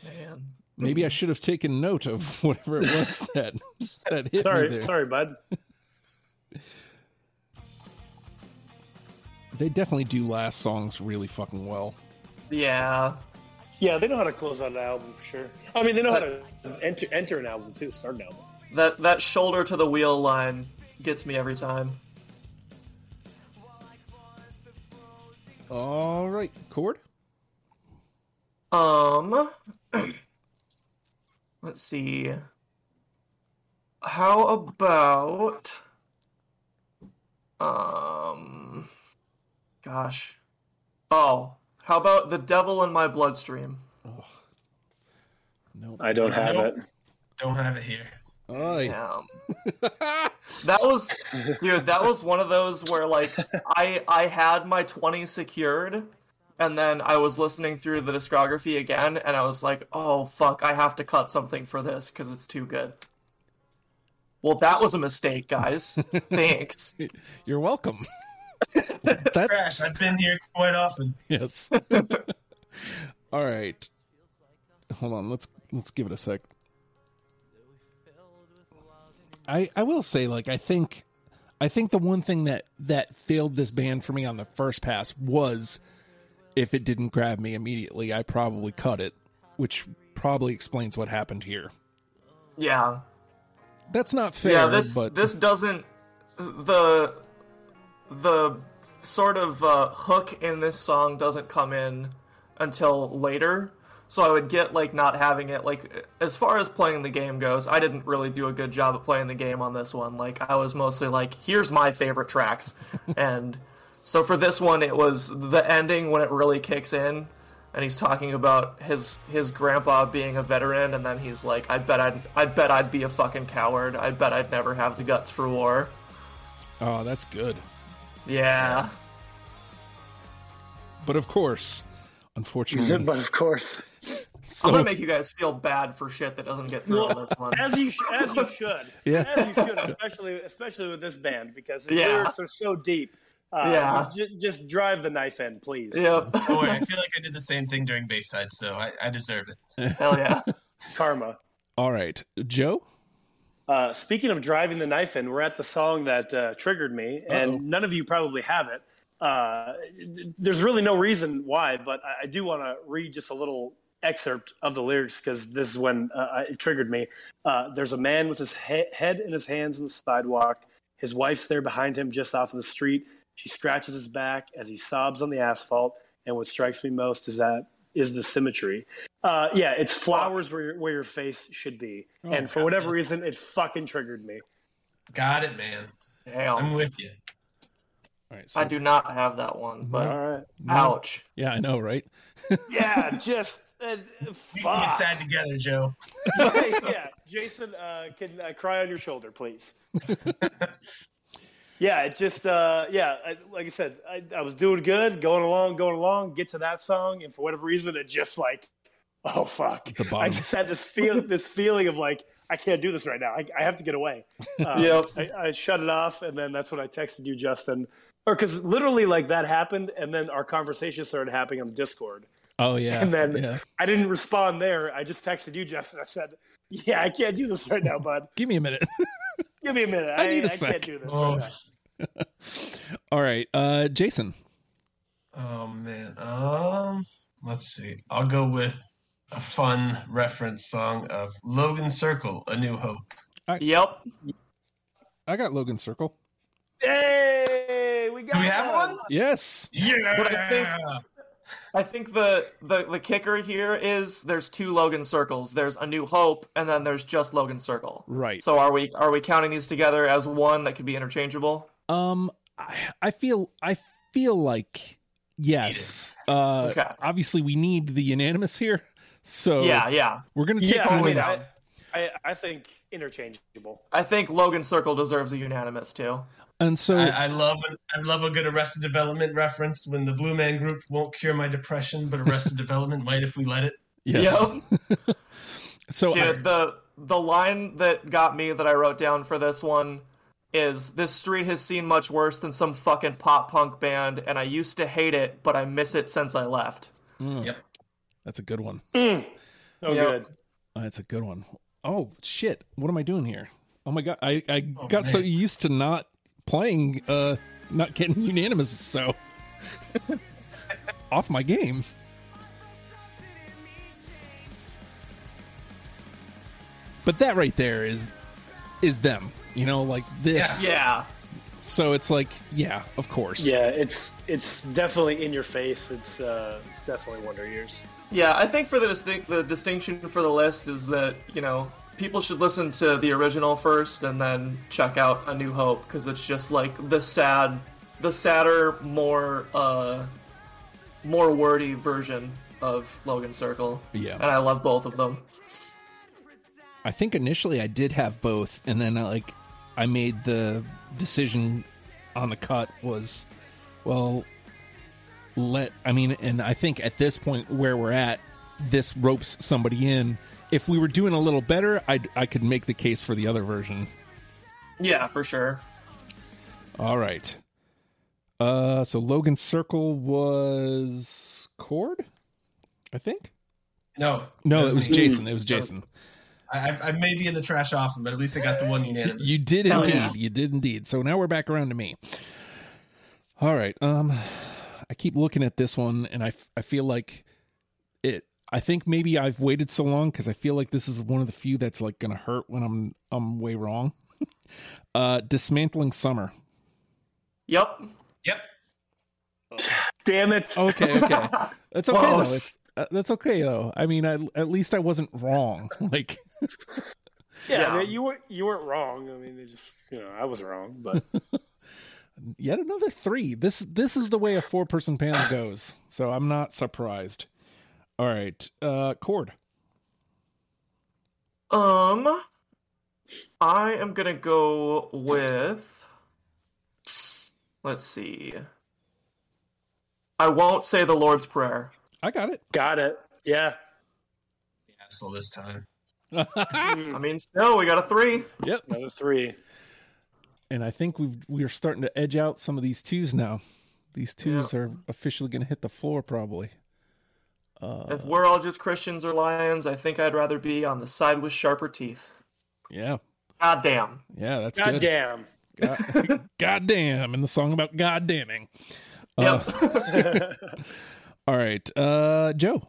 Man, Maybe I should have taken note of whatever it was that that hit Sorry, me there. sorry, bud. They definitely do last songs really fucking well. yeah, Yeah, they know how to close out an album for sure. I mean, they know how to enter enter an album too, start an album. That that shoulder to the wheel line gets me every time. All right, Cord. Um, let's see. How about um, gosh, oh, how about the devil in my bloodstream? Oh. Nope. I don't have Nope. it. Don't have it here. Oy. Damn. that was dude, that was one of those where like I I had my 20 secured and then I was listening through the discography again and I was like, "Oh fuck, I have to cut something for this cuz it's too good." Well, that was a mistake, guys. Thanks. You're welcome. That's Crash, I've been here quite often. yes. All right. Hold on. Let's let's give it a sec. I I will say like I think I think the one thing that that failed this band for me on the first pass was if it didn't grab me immediately, I probably cut it, which probably explains what happened here. Yeah. That's not fair, yeah, this but this doesn't the the sort of uh, hook in this song doesn't come in until later. So I would get like not having it like as far as playing the game goes, I didn't really do a good job at playing the game on this one. Like I was mostly like here's my favorite tracks. and so for this one it was the ending when it really kicks in and he's talking about his his grandpa being a veteran and then he's like I bet I'd I bet I'd be a fucking coward. I bet I'd never have the guts for war. oh, that's good. Yeah. But of course, unfortunately, but of course, so, I'm gonna make you guys feel bad for shit that doesn't get through on this one. as you sh- as you should, Yeah. as you should, especially especially with this band because the Yeah. lyrics are so deep. Uh, Yeah. j- just drive the knife in, please. Yep. Don't worry, I feel like I did the same thing during Bayside, so I, I deserve it. Hell yeah. Karma. all right, Joe. Uh, speaking of driving the knife in, we're at the song that uh, triggered me, and Uh-oh. none of you probably have it. Uh, d- there's really no reason why, but I, I do want to read just a little excerpt of the lyrics because this is when uh, it triggered me. Uh, there's a man with his he- head in his hands on the sidewalk. His wife's there behind him, just off of the street. She scratches his back as he sobs on the asphalt. And what strikes me most is that is the symmetry. Uh, yeah, it's flowers where your, where your face should be, and for whatever reason, it fucking triggered me. Got it, man. I'm with you. All right, so, I do not have that one, but All right. ouch. yeah, I know, right? Yeah, just uh, We can fuck. get sad together, Joe. yeah, Jason uh, can uh, cry on your shoulder, please. yeah, it just uh, yeah, I, like I said, I, I was doing good, going along, going along, get to that song, and for whatever reason, it just like, oh fuck, The bottom. I just had this feel, this feeling of like. I can't do this right now. I, I have to get away. Um, Yep. I, I shut it off, and then that's when I texted you, Justin, or because literally like that happened, and then our conversation started happening on Discord. Oh yeah, And then yeah. I didn't respond there. I just texted you, Justin. I said, "Yeah, I can't do this right now, bud. give me a minute. Give me a minute. I I, need a I sec." can't do this Oh, right all right, uh, Jason. oh man. Um, let's see. I'll go with a fun reference song of Logan Circle, A New Hope. Yep. I got Logan Circle. Hey, we got Do we have one? Yes. Yeah. But I think- I think the, the the kicker here is there's two Logan circles. There's a New Hope, and then there's just Logan Circle. Right. So are we are we counting these together as one that could be interchangeable? Um, I, I feel I feel like yes. Uh, Okay. obviously we need the unanimous here, so Yeah, yeah. we're gonna take Yeah, the I me mean, down. I, I, I think interchangeable. I think Logan Circle deserves a unanimous too. And so I, I love I love a good Arrested Development reference when the Blue Man Group won't cure my depression, but Arrested Development might if we let it. yes. so I- the the line that got me that I wrote down for this one is this street has seen much worse than some fucking pop punk band, and I used to hate it, but I miss it since I left. Yep. that's a good one. Oh, Yep. good. Uh, That's a good one. Oh shit! What am I doing here? Oh my god! I I Oh, got so used to not playing, uh, not getting unanimous, so off my game. But that right there is is them. You know, like this. Yeah, So it's like, yeah, of course. Yeah, it's it's definitely in your face. It's uh, it's definitely Wonder Years. yeah. I think for the distinct the distinction for the list is that you know people should listen to the original first and then check out A New Hope because it's just like the sad, the sadder, more uh, more wordy version of Logan Circle. Yeah. and I love both of them. I think initially I did have both, and then uh, like I made the decision on the cut was, well, let I mean, and I think at this point where we're at, this ropes somebody in. If we were doing a little better, I I could make the case for the other version. Yeah, for sure. All right. Uh, so Logan Circle was Cord, I think. No, No, it was me. Jason. It was Jason. I, I, I may be in the trash often, but at least I got the one unanimous. You did Hell indeed. yeah. You did indeed. So now we're back around to me. All right. Um, I keep looking at this one, and I f- I feel like it. I think maybe I've waited so long because I feel like this is one of the few that's like gonna hurt when I'm I'm way wrong. uh, dismantling summer. Yep. Yep. Damn it! Okay, okay, that's okay though. Close. It's, uh, that's okay though. I mean, I, at least I wasn't wrong. Like, yeah, yeah. I mean, you weren't you weren't wrong. I mean, they just you know I was wrong, but yet another three. This this is the way a four person panel goes. So I'm not surprised. All right, uh, Cord. Um, I am gonna go with. Let's see. I won't say the Lord's Prayer. I got it. got it. Yeah. Asshole this time. I mean, still, we got a three. Yep. Another three. And I think we've we're starting to edge out some of these twos now. These twos are officially going to hit the floor probably. Uh, If we're all just Christians or lions, I think I'd rather be on the side with sharper teeth. yeah, God damn. yeah, that's God good. damn. God, God damn, and the song about God damning. Yep. Uh, all right, uh, Joe.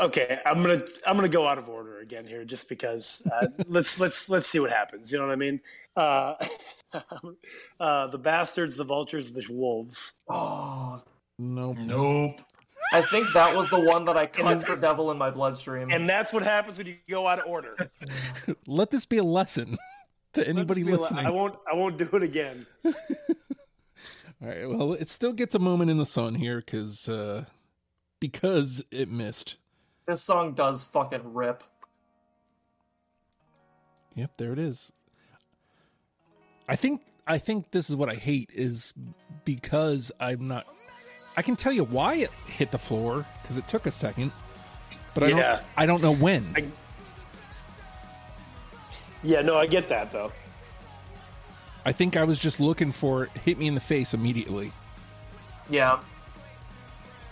Okay, I'm gonna I'm gonna go out of order again here, just because. Uh, let's let's let's see what happens. You know what I mean? Uh, uh, the bastards, the vultures, the wolves. oh, No, Nope. I think that was the one that I cut for Devil in my bloodstream. And that's what happens when you go out of order. let this be a lesson to anybody listening. al- I won't I won't do it again. All right. Well, it still gets a moment in the sun here because uh, because it missed. This song does fucking rip. Yep, there it is. I think I think this is what I hate is because I'm not. I can tell you why it hit the floor because it took a second, but I Yeah. don't. I don't know when. I- Yeah, no, I get that though. I think I was just looking for it, hit me in the face immediately. Yeah.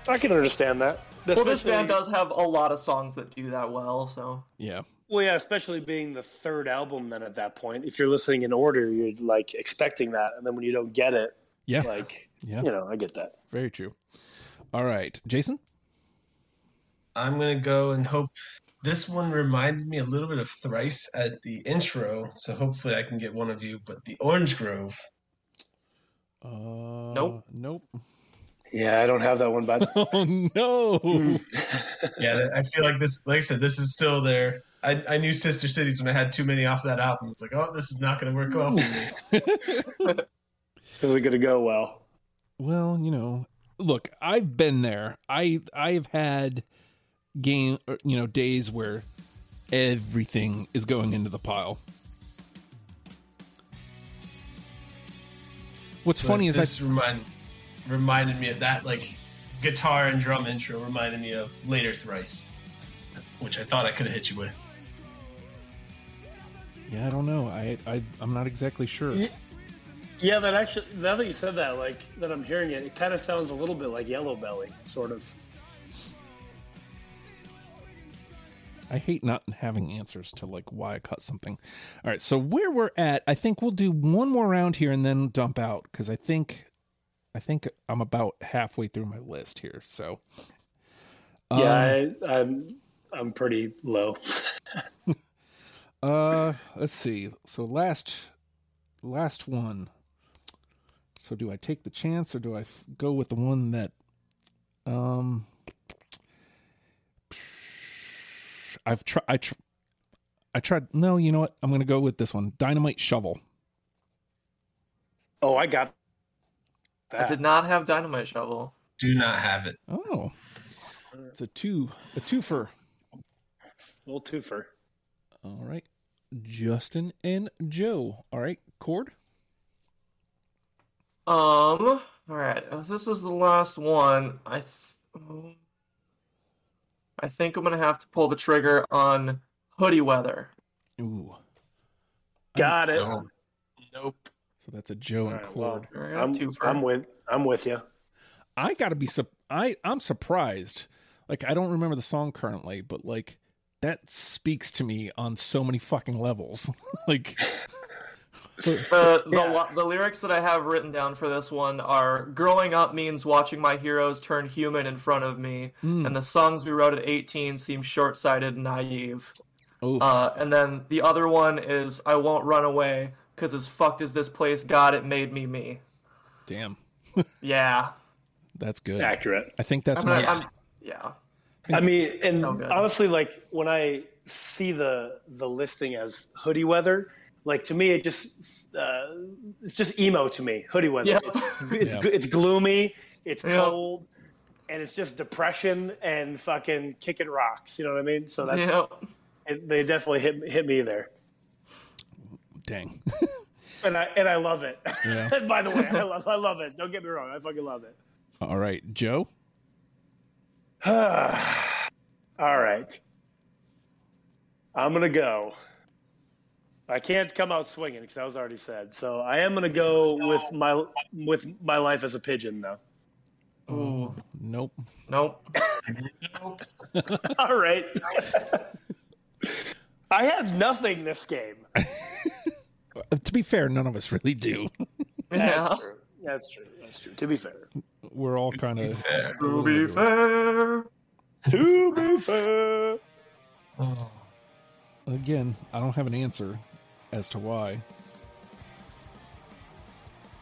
I can understand that. Well, this band does have a lot of songs that do that well, so. Yeah. Well, yeah, especially being the third album. Then at that point, if you're listening in order, you're like expecting that, and then when you don't get it, Yeah. like Yeah. you know, I get that. Very true. All right, Jason. I'm gonna go and hope this one reminded me a little bit of Thrice at the intro, so hopefully I can get one of you. But the Orange Grove, Uh, Nope. Nope. Yeah, I don't have that one, but Oh no. yeah, I feel like this. Like I said, this is still there. I, I knew Sister Cities when I had too many off that album. It's like, oh, this is not going to work well for me. isn't going to go well. Well, you know, look, I've been there. I I've had game, er, you know, days where everything is going into the pile. What's But funny is this I remind, reminded me of that like guitar and drum intro reminded me of later Thrice, which I thought I could have hit you with. yeah, I don't know. I I I'm not exactly sure. Yeah, that actually. Now that you said that, like that, I'm hearing it. It kind of sounds a little bit like Yellow Belly, sort of. I hate not having answers to like why I cut something. All right, so where we're at, I think we'll do one more round here and then dump out because I think, I think I'm about halfway through my list here. So, um, Yeah, I, I'm I'm pretty low. uh, let's see. So last, last one. So do I take the chance or do I go with the one that, um, I've tried. I tr- I tried. No, you know what? I'm going to go with this one. Dynamite shovel. Oh, I got I that. did not have Dynamite Shovel. Do not have it. Oh, it's a two, a twofer. little twofer. All right. Justin and Joe. All right. Cord. Um. All right. If this is the last one, I. Th- I think I'm gonna have to pull the trigger on hoodie weather. Ooh. Got it. No. Nope. So that's a Joe and All right, well, Cord. All right, I'm, for- I'm with I'm with you. I gotta be sup- I I'm surprised. Like I don't remember the song currently, but like that speaks to me on so many fucking levels. like The the, Yeah. the lyrics that I have written down for this one are growing up means watching my heroes turn human in front of me, mm, and the songs we wrote at 18 seem short sighted and naive. Uh, and then the other one is I won't run away because as fucked as this place got, it made me me. damn. Yeah. That's good. Accurate. I think that's I'm gonna, my I'm, yeah. I mean, and So honestly, like when I see the the listing as hoodie weather, like to me, it just uh, it's just emo to me. Hoodie weather. Yeah. It's it's, Yeah. it's gloomy. It's Yeah. cold. And it's just depression and fucking kicking rocks. You know what I mean? So that's Yeah. it, they definitely hit hit me there, dang. and I and I love it. Yeah. By the way, I love, I love it. Don't get me wrong, I fucking love it. All right, Joe. All right. I'm going to go. I can't come out swinging because that was already said. So I am going to go with my with my life as a pigeon, though. Ooh. Nope. Nope. All right. I have nothing this game. To be fair, none of us really do. Yeah. true. That's true. That's true. To be fair. We're all kind of. Fair. To be fair. To be fair. Oh. Again, I don't have an answer as to why.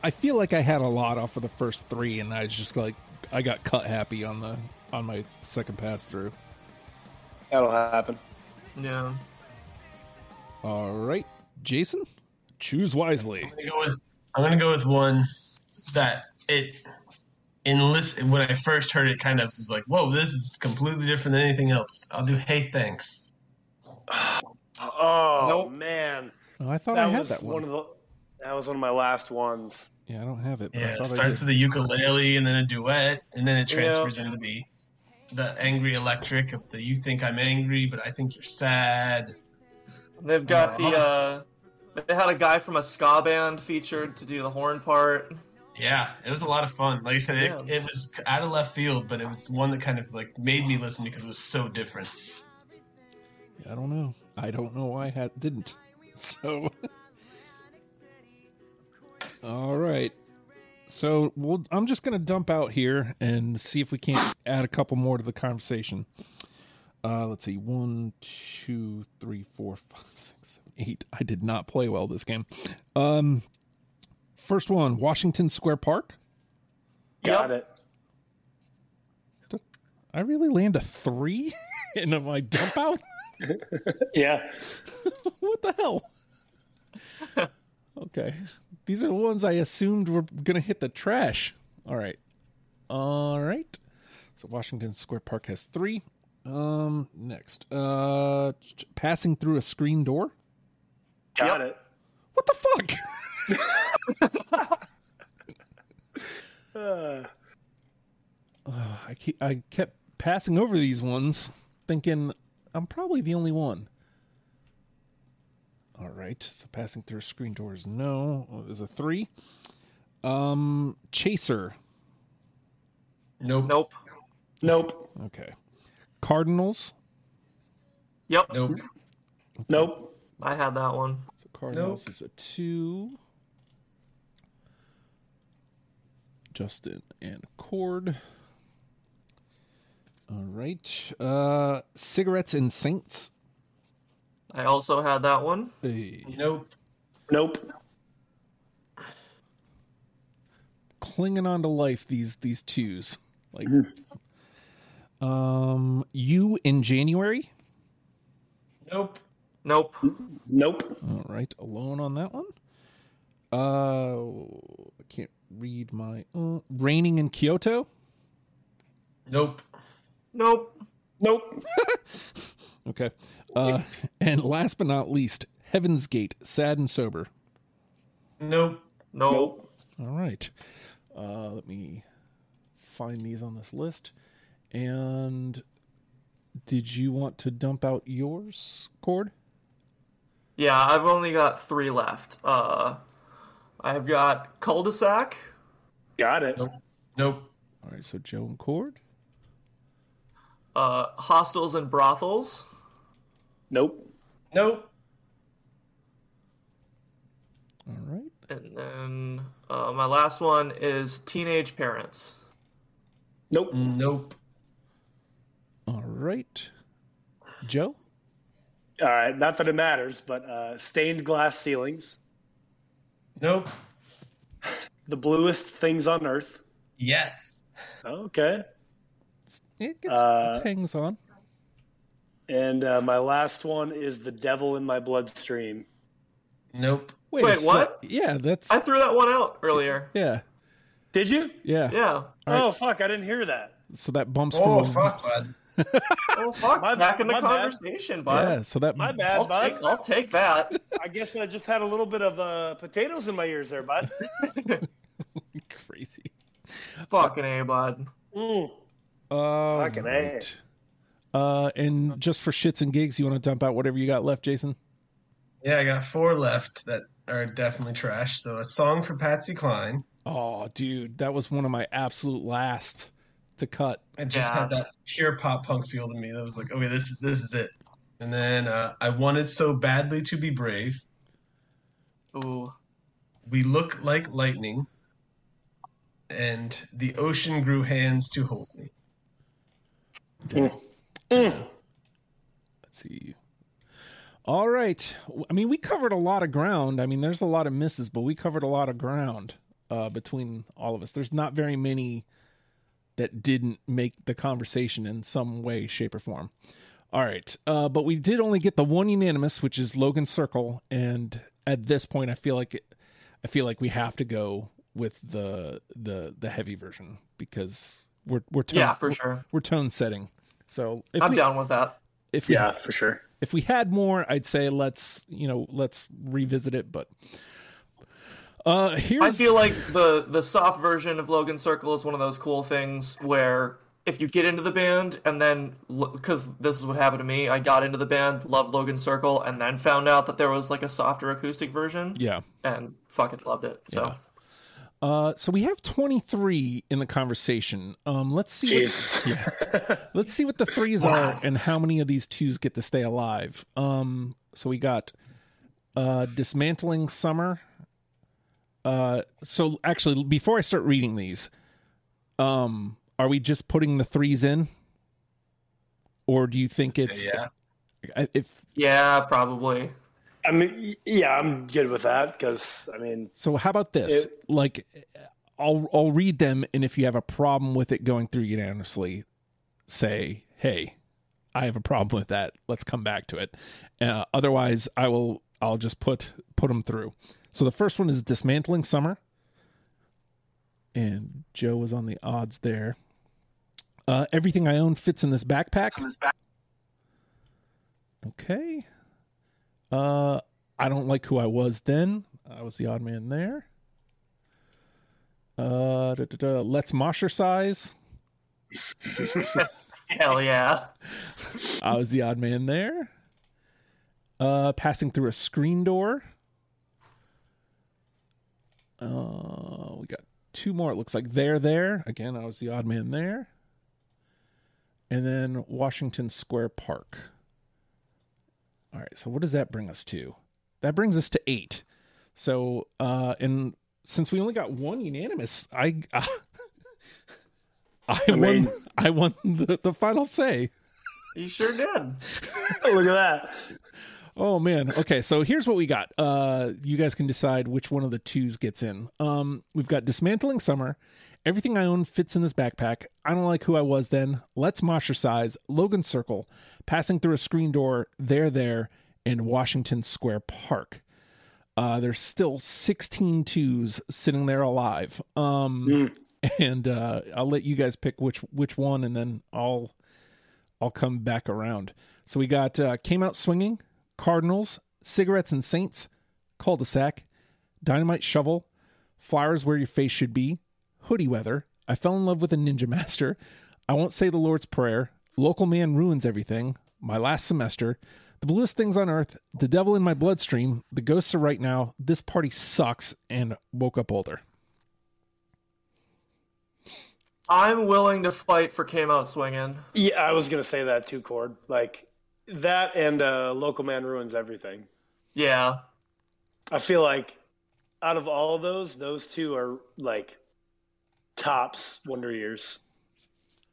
I feel like I had a lot off of the first three, and I just like, I got cut happy on the on my second pass through. That'll happen. Yeah. All right, Jason, choose wisely. I'm gonna go with I'm gonna go with one that it in list when I first heard it kind of was like, whoa, this is completely different than anything else. I'll do hey thanks. Oh Nope. man, Oh, I thought that I had was that one. one of the. That was one of my last ones. yeah, I don't have it. But Yeah, it starts with a ukulele and then a duet, and then it transfers into the the angry electric of the you think I'm angry, but I think you're sad. They've got the Uh-huh. uh they had a guy from a ska band featured to do the horn part. Yeah, it was a lot of fun. Like I said, it, Yeah. it was out of left field, but it was one that kind of like made me listen because it was so different. Yeah, I don't know. I don't know why I had didn't. So, all right. So we'll, I'm just going to dump out here and see if we can't add a couple more to the conversation. Uh, let's see. One, two, three, four, five, six, seven, eight. I did not play well this game. Um, first one, Washington Square Park. Got Yep. it. I really land a three in my dump out. Yeah. what the hell? okay. These are the ones I assumed were going to hit the trash. All right. All right. So Washington Square Park has three. Um, next. Uh, ch- ch- passing through a screen door. Got it. What the fuck? Uh, I keep, I kept passing over these ones, thinking I'm probably the only one. All right, so passing through screen doors, no. Oh, There's a three. Um, chaser. Nope. Nope. nope. Okay. Cardinals. Yep. Nope. Nope. I had that one. So Cardinals Nope. is a two. Justin and Cord. All right. Uh, cigarettes and Saints. I also had that one. Hey. Nope. Nope. clinging on to life these these twos like um you in january Nope. Nope. Nope. all right alone on that one uh i can't read my uh, raining in kyoto Nope. Nope. Nope. okay Uh, and last but not least, Heaven's Gate, Sad and Sober. Nope. Nope. All right. Uh, let me find these on this list. And did you want to dump out yours, Cord? Yeah, I've only got three left. Uh, I've got cul-de-sac, Got it. Nope. Nope. All right, so Joe and Cord. Uh, hostels and brothels, Nope. Nope. All right. and then uh, my last one is teenage parents. Nope. Nope. All right. Joe? All right. Not that it matters, but uh, stained glass ceilings, Nope. the bluest things on earth. Yes. Okay. It, gets, Uh, it hangs on. And uh, my last one is the devil in my bloodstream. Nope. Wait, wait, what? sec- Yeah, that's. I threw that one out earlier. yeah. Did you? Yeah. Yeah. Oh fuck! I didn't hear that. So that bumps Oh from. fuck, bud. Oh fuck! My- Back in the my bad. conversation, bud. Yeah, so that. My bad, I'll bud. take. I'll take that. I guess I just had a little bit of uh, potatoes in my ears there, bud. Crazy. Fucking a, bud. Mm. Uh, Fucking A. Uh, and just for shits and gigs, you want to dump out whatever you got left, Jason? Yeah, I got four left that are definitely trash. So a song for Patsy Cline. Oh, dude, that was one of my absolute last to cut. It just Yeah. had that pure pop punk feel to me. That was like, okay, this this is it. And then uh, I wanted so badly to be brave. Ooh. We look like lightning. And the ocean grew hands to hold me. Let's see. All right. I mean, we covered a lot of ground. I mean, there's a lot of misses, but we covered a lot of ground uh, between all of us. There's not very many that didn't make the conversation in some way, shape, or form. All right. Uh, but we did only get the one unanimous, which is Logan Circle, and at this point, I feel like it, I feel like we have to go with the the the heavy version because we're we're tone, Yeah, for we're, sure. we're tone setting. So if I'm we, down with that. if we, Yeah, for sure. if we had more, I'd say let's you know let's revisit it. But uh here's I feel like the the soft version of Logan Circle is one of those cool things where if you get into the band and then because this is what happened to me, I got into the band, loved Logan Circle, and then found out that there was like a softer acoustic version, yeah. and fucking loved it. So Uh, so we have 23 in the conversation. Um, let's see. What, Jesus. let's see what the threes are and how many of these twos get to stay alive. Um, so we got uh, dismantling summer. Uh, so actually, before I start reading these, um, are we just putting the threes in, or do you think So, it's yeah. If yeah, probably. I mean, yeah, I'm good with that because I mean, So how about this? It- like, I'll I'll read them, and if you have a problem with it going through unanimously, say, "Hey, I have a problem with that. Let's come back to it." Uh, otherwise, I will. I'll just put put them through. So the first one is dismantling summer, and Joe was on the odds there. Uh, everything I own fits in this backpack. Okay. Uh, I don't like who I was then. I was the odd man there. Uh, da, da, da. let's size. Hell yeah. I was the odd man there. Uh, passing through a screen door. Uh, we got two more. It looks like they're there again. I was the odd man there. And then Washington Square Park. All right. So what does that bring us to? That brings us to eight. So, uh, and since we only got one unanimous, I, I, won. mean- I won the, the final say. You sure did. look at that. Oh man. Okay, so here's what we got. Uh you guys can decide which one of the twos gets in. Um we've got dismantling summer. Everything I own fits in this backpack. I don't like who I was then. Let's size. Logan Circle, passing through a screen door, there there, in Washington Square Park. Uh there's still 16 twos sitting there alive. Um and uh I'll let you guys pick which which one and then I'll I'll come back around. So we got uh, Came Out Swinging, Cardinals, Cigarettes and Saints, Cul de sac, Dynamite Shovel, Flowers Where Your Face Should Be, Hoodie Weather, I Fell in Love with a Ninja Master, I Won't Say the Lord's Prayer, Local Man Ruins Everything, My Last Semester, The Bluest Things on Earth, The Devil in My Bloodstream, The Ghosts of Right Now, This Party Sucks, and Woke Up Older. I'm willing to fight for Came Out Swinging. Yeah, I was gonna say that too, Cord. Like that and uh, Local Man ruins everything. Yeah. I feel like out of all of those, those two are like tops Wonder Years.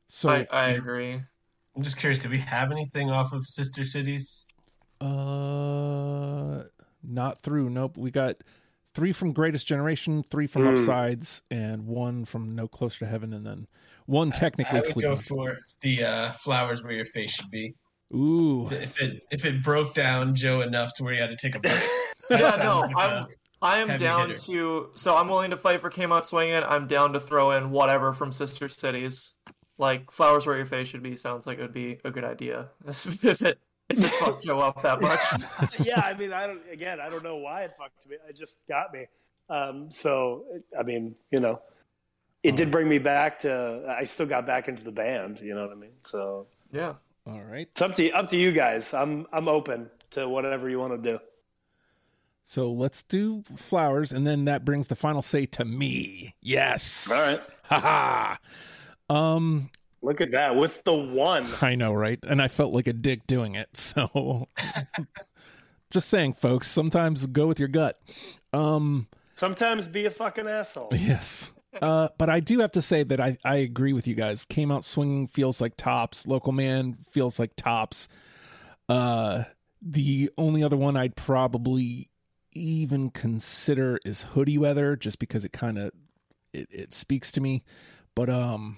So, I, I agree. I'm just curious, Do we have anything off of Sister Cities? uh, not through. Nope. We got three from Greatest Generation, three from Hmm. Upsides, and one from No Closer to Heaven, and then one technically. I technically would Sleeping. go for the uh, flowers where your face should be. Ooh. If it if it broke down Joe enough to where he had to take a break. Yeah, no, like I'm a- I am down hitter. to so I'm willing to fight for Came Out Swinging. I'm down to throw in whatever from Sister Cities. Like Flowers Where Your Face Should Be sounds like it would be a good idea. if it if it fucked Joe up that much. yeah, I mean, I don't. Again, I don't know why it fucked me. It just got me. Um, so, I mean, you know, it did bring me back to. I still got back into the band. You know what I mean? So yeah. All right. it's up to up to you guys. I'm I'm open to whatever you want to do. So let's do flowers, and then that brings the final say to me. Yes. All right. Ha ha. Um, Look at that with the one. I know, right? And I felt like a dick doing it. So just saying, folks, sometimes go with your gut. Um, Sometimes be a fucking asshole. yes. Uh, but I do have to say that I, I agree with you guys. Came out swinging feels like tops. Local man feels like tops. Uh, the only other one I'd probably even consider is hoodie weather, just because it kind of it, it speaks to me. But um,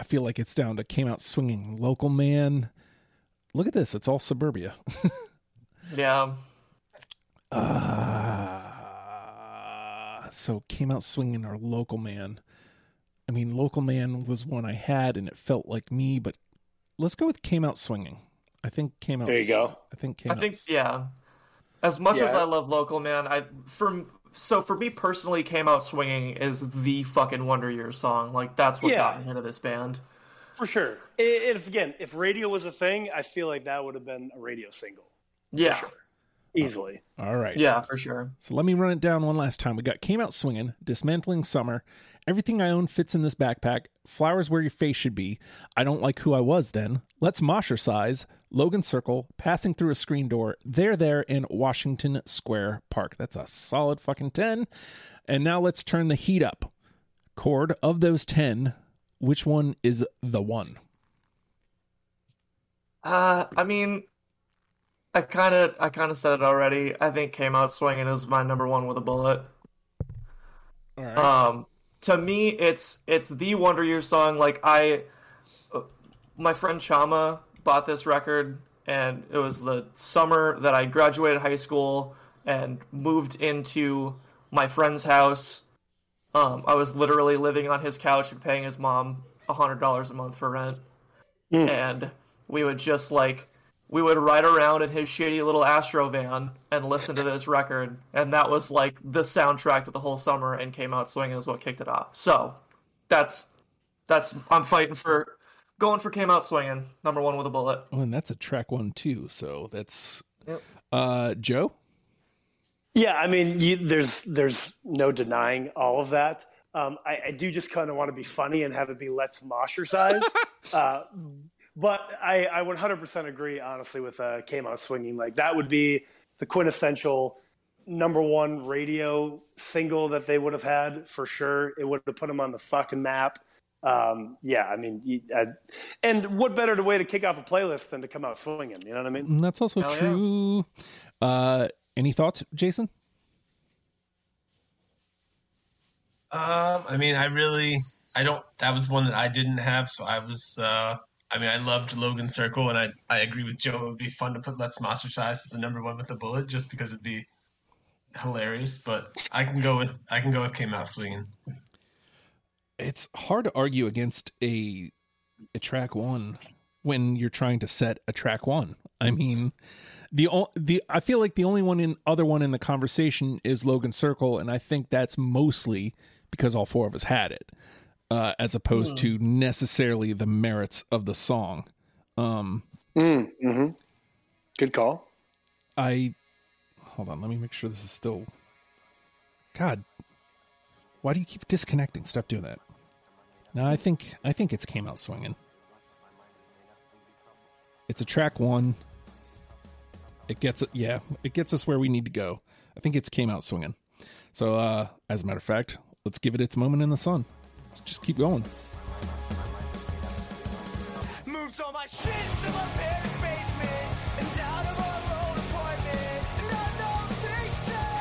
I feel like it's down to came out swinging. Local man. Look at this. It's all suburbia. Yeah. Uh, so came out swinging our local man. I mean, local man was one I had, and it felt like me. But let's go with came out swinging. I think came out. There you go. I think came I out. think yeah. As much as I love Local Man, I for so for me personally, Came Out Swinging is the fucking Wonder Years song. Like that's what Yeah. got me into this band. For sure. If again, if radio was a thing, I feel like that would have been a radio single. Yeah. sure. Easily. All right. Yeah, for sure. So let me run it down one last time. We got Came Out Swinging, Dismantling Summer, Everything I Own Fits in This Backpack, Flowers Where Your Face Should Be, I Don't Like Who I Was Then, Let's Moshercise, Logan Circle, Passing Through a Screen Door, There There in Washington Square Park. That's a solid fucking 10. And now let's turn the heat up. Cord of those 10, which one is the one? Uh, I mean, I kind of, I kind of said it already. I think "Came Out Swinging" is my number one with a bullet. All right. Um, to me, it's it's the Wonder Years song. Like I, uh, my friend Chama bought this record, and it was the summer that I graduated high school and moved into my friend's house. Um, I was literally living on his couch and paying his mom a hundred dollars a month for rent, and we would just like we would ride around in his shitty little Astro van and listen to this record, and that was like the soundtrack to the whole summer. And came out swinging is what kicked it off. So that's that's I'm fighting for going for came out swinging number one with a bullet. oh, and that's a track one, too. So that's. Yep. Uh, Joe? Yeah, I mean, you, there's there's no denying all of that. Um, I, I do just kind of want to be funny and have it be let's Moshercise. uh, but I, I would 100% agree, honestly, with uh, Came Out Swinging. Like, that would be the quintessential number one radio single that they would have had for sure. It would have put them on the fucking map. Um, yeah, I mean, you, I, and what better way to kick off a playlist than to come out swinging? You know what I mean? And that's also Hell yeah. true. Uh, any thoughts, Jason? Um, I mean, I really, I don't. That was one that I didn't have, so I was. uh I mean, I loved Logan Circle, and I I agree with Joe. It would be fun to put Let's Moshercise as the number one with the bullet, just because it'd be hilarious. But I can go with I can go with Came Out Swinging. It's hard to argue against a a track one when you're trying to set a track one. I mean, the the I feel like the only one in other one in the conversation is Logan Circle, and I think that's mostly because all four of us had it, uh, as opposed to necessarily the merits of the song. Um, Mm, hmm Good call. I hold on. Let me make sure this is still. God, why do you keep disconnecting? Stop doing that. No, I think I think it's came out swinging. It's a track one. It gets. Yeah, it gets us where we need to go. I think it's came out swinging. So, uh, as a matter of fact, let's give it its moment in the sun. Just keep going. Moved all my shit to my parents' basement and out of our old apartment. And I know they say,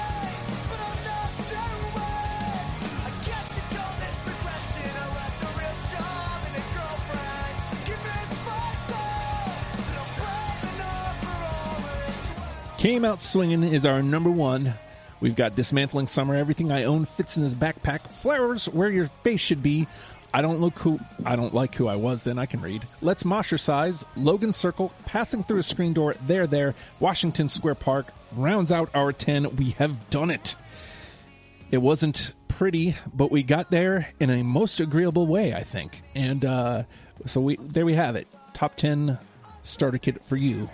but I'm not sure when. I guess you call this progression. I left a real job and a girlfriend. Convinced myself that I'm brave enough for all this. Came out swinging is our number one. We've got dismantling summer. Everything I own fits in his backpack. Flowers where your face should be. I don't look who I don't like who I was then. I can read. Let's ostracize. Logan Circle passing through a screen door. There, there. Washington Square Park rounds out our ten. We have done it. It wasn't pretty, but we got there in a most agreeable way, I think. And uh, so we there we have it. Top ten starter kit for you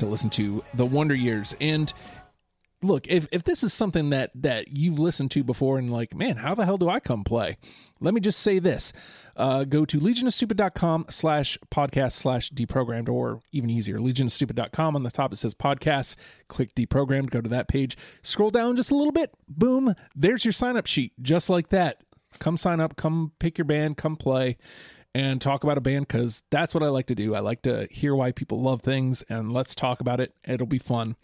to listen to the Wonder Years. And look, if if this is something that that you've listened to before and like, man, how the hell do I come play? Let me just say this. Uh, go to legionofstupid.com slash podcast slash deprogrammed or even easier, legionofstupid.com. On the top it says podcast Click deprogrammed, go to that page. Scroll down just a little bit. Boom. There's your sign up sheet. Just like that. Come sign up, come pick your band, come play and talk about a band because that's what I like to do. I like to hear why people love things and let's talk about it. It'll be fun.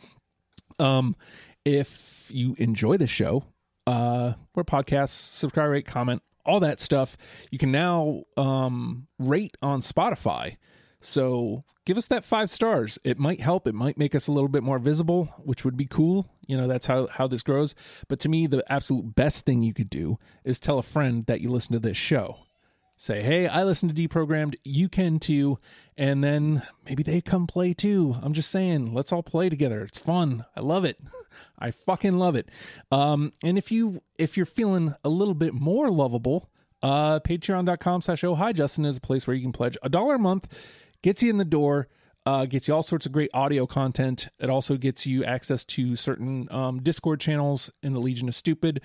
Um, if you enjoy the show, uh, we're podcasts, subscribe, rate, comment, all that stuff. You can now um, rate on Spotify. So give us that five stars. It might help. It might make us a little bit more visible, which would be cool. You know, that's how, how this grows. But to me, the absolute best thing you could do is tell a friend that you listen to this show say, hey, I listen to Deprogrammed, you can too. And then maybe they come play too. I'm just saying, let's all play together. It's fun. I love it. I fucking love it. Um, and if you if you're feeling a little bit more lovable, uh, patreon.com slash oh hi Justin is a place where you can pledge a dollar a month, gets you in the door. Uh, gets you all sorts of great audio content. It also gets you access to certain um, Discord channels in the Legion of Stupid.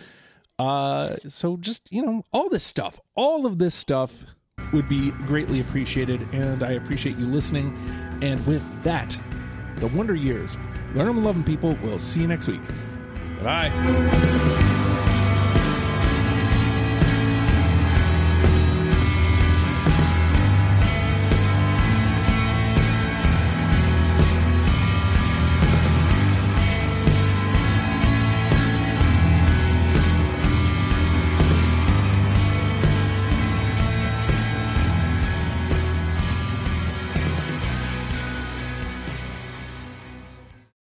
Uh, so just you know, all this stuff, all of this stuff would be greatly appreciated, and I appreciate you listening. And with that, the Wonder Years, learn them, love them, people. We'll see you next week. Bye.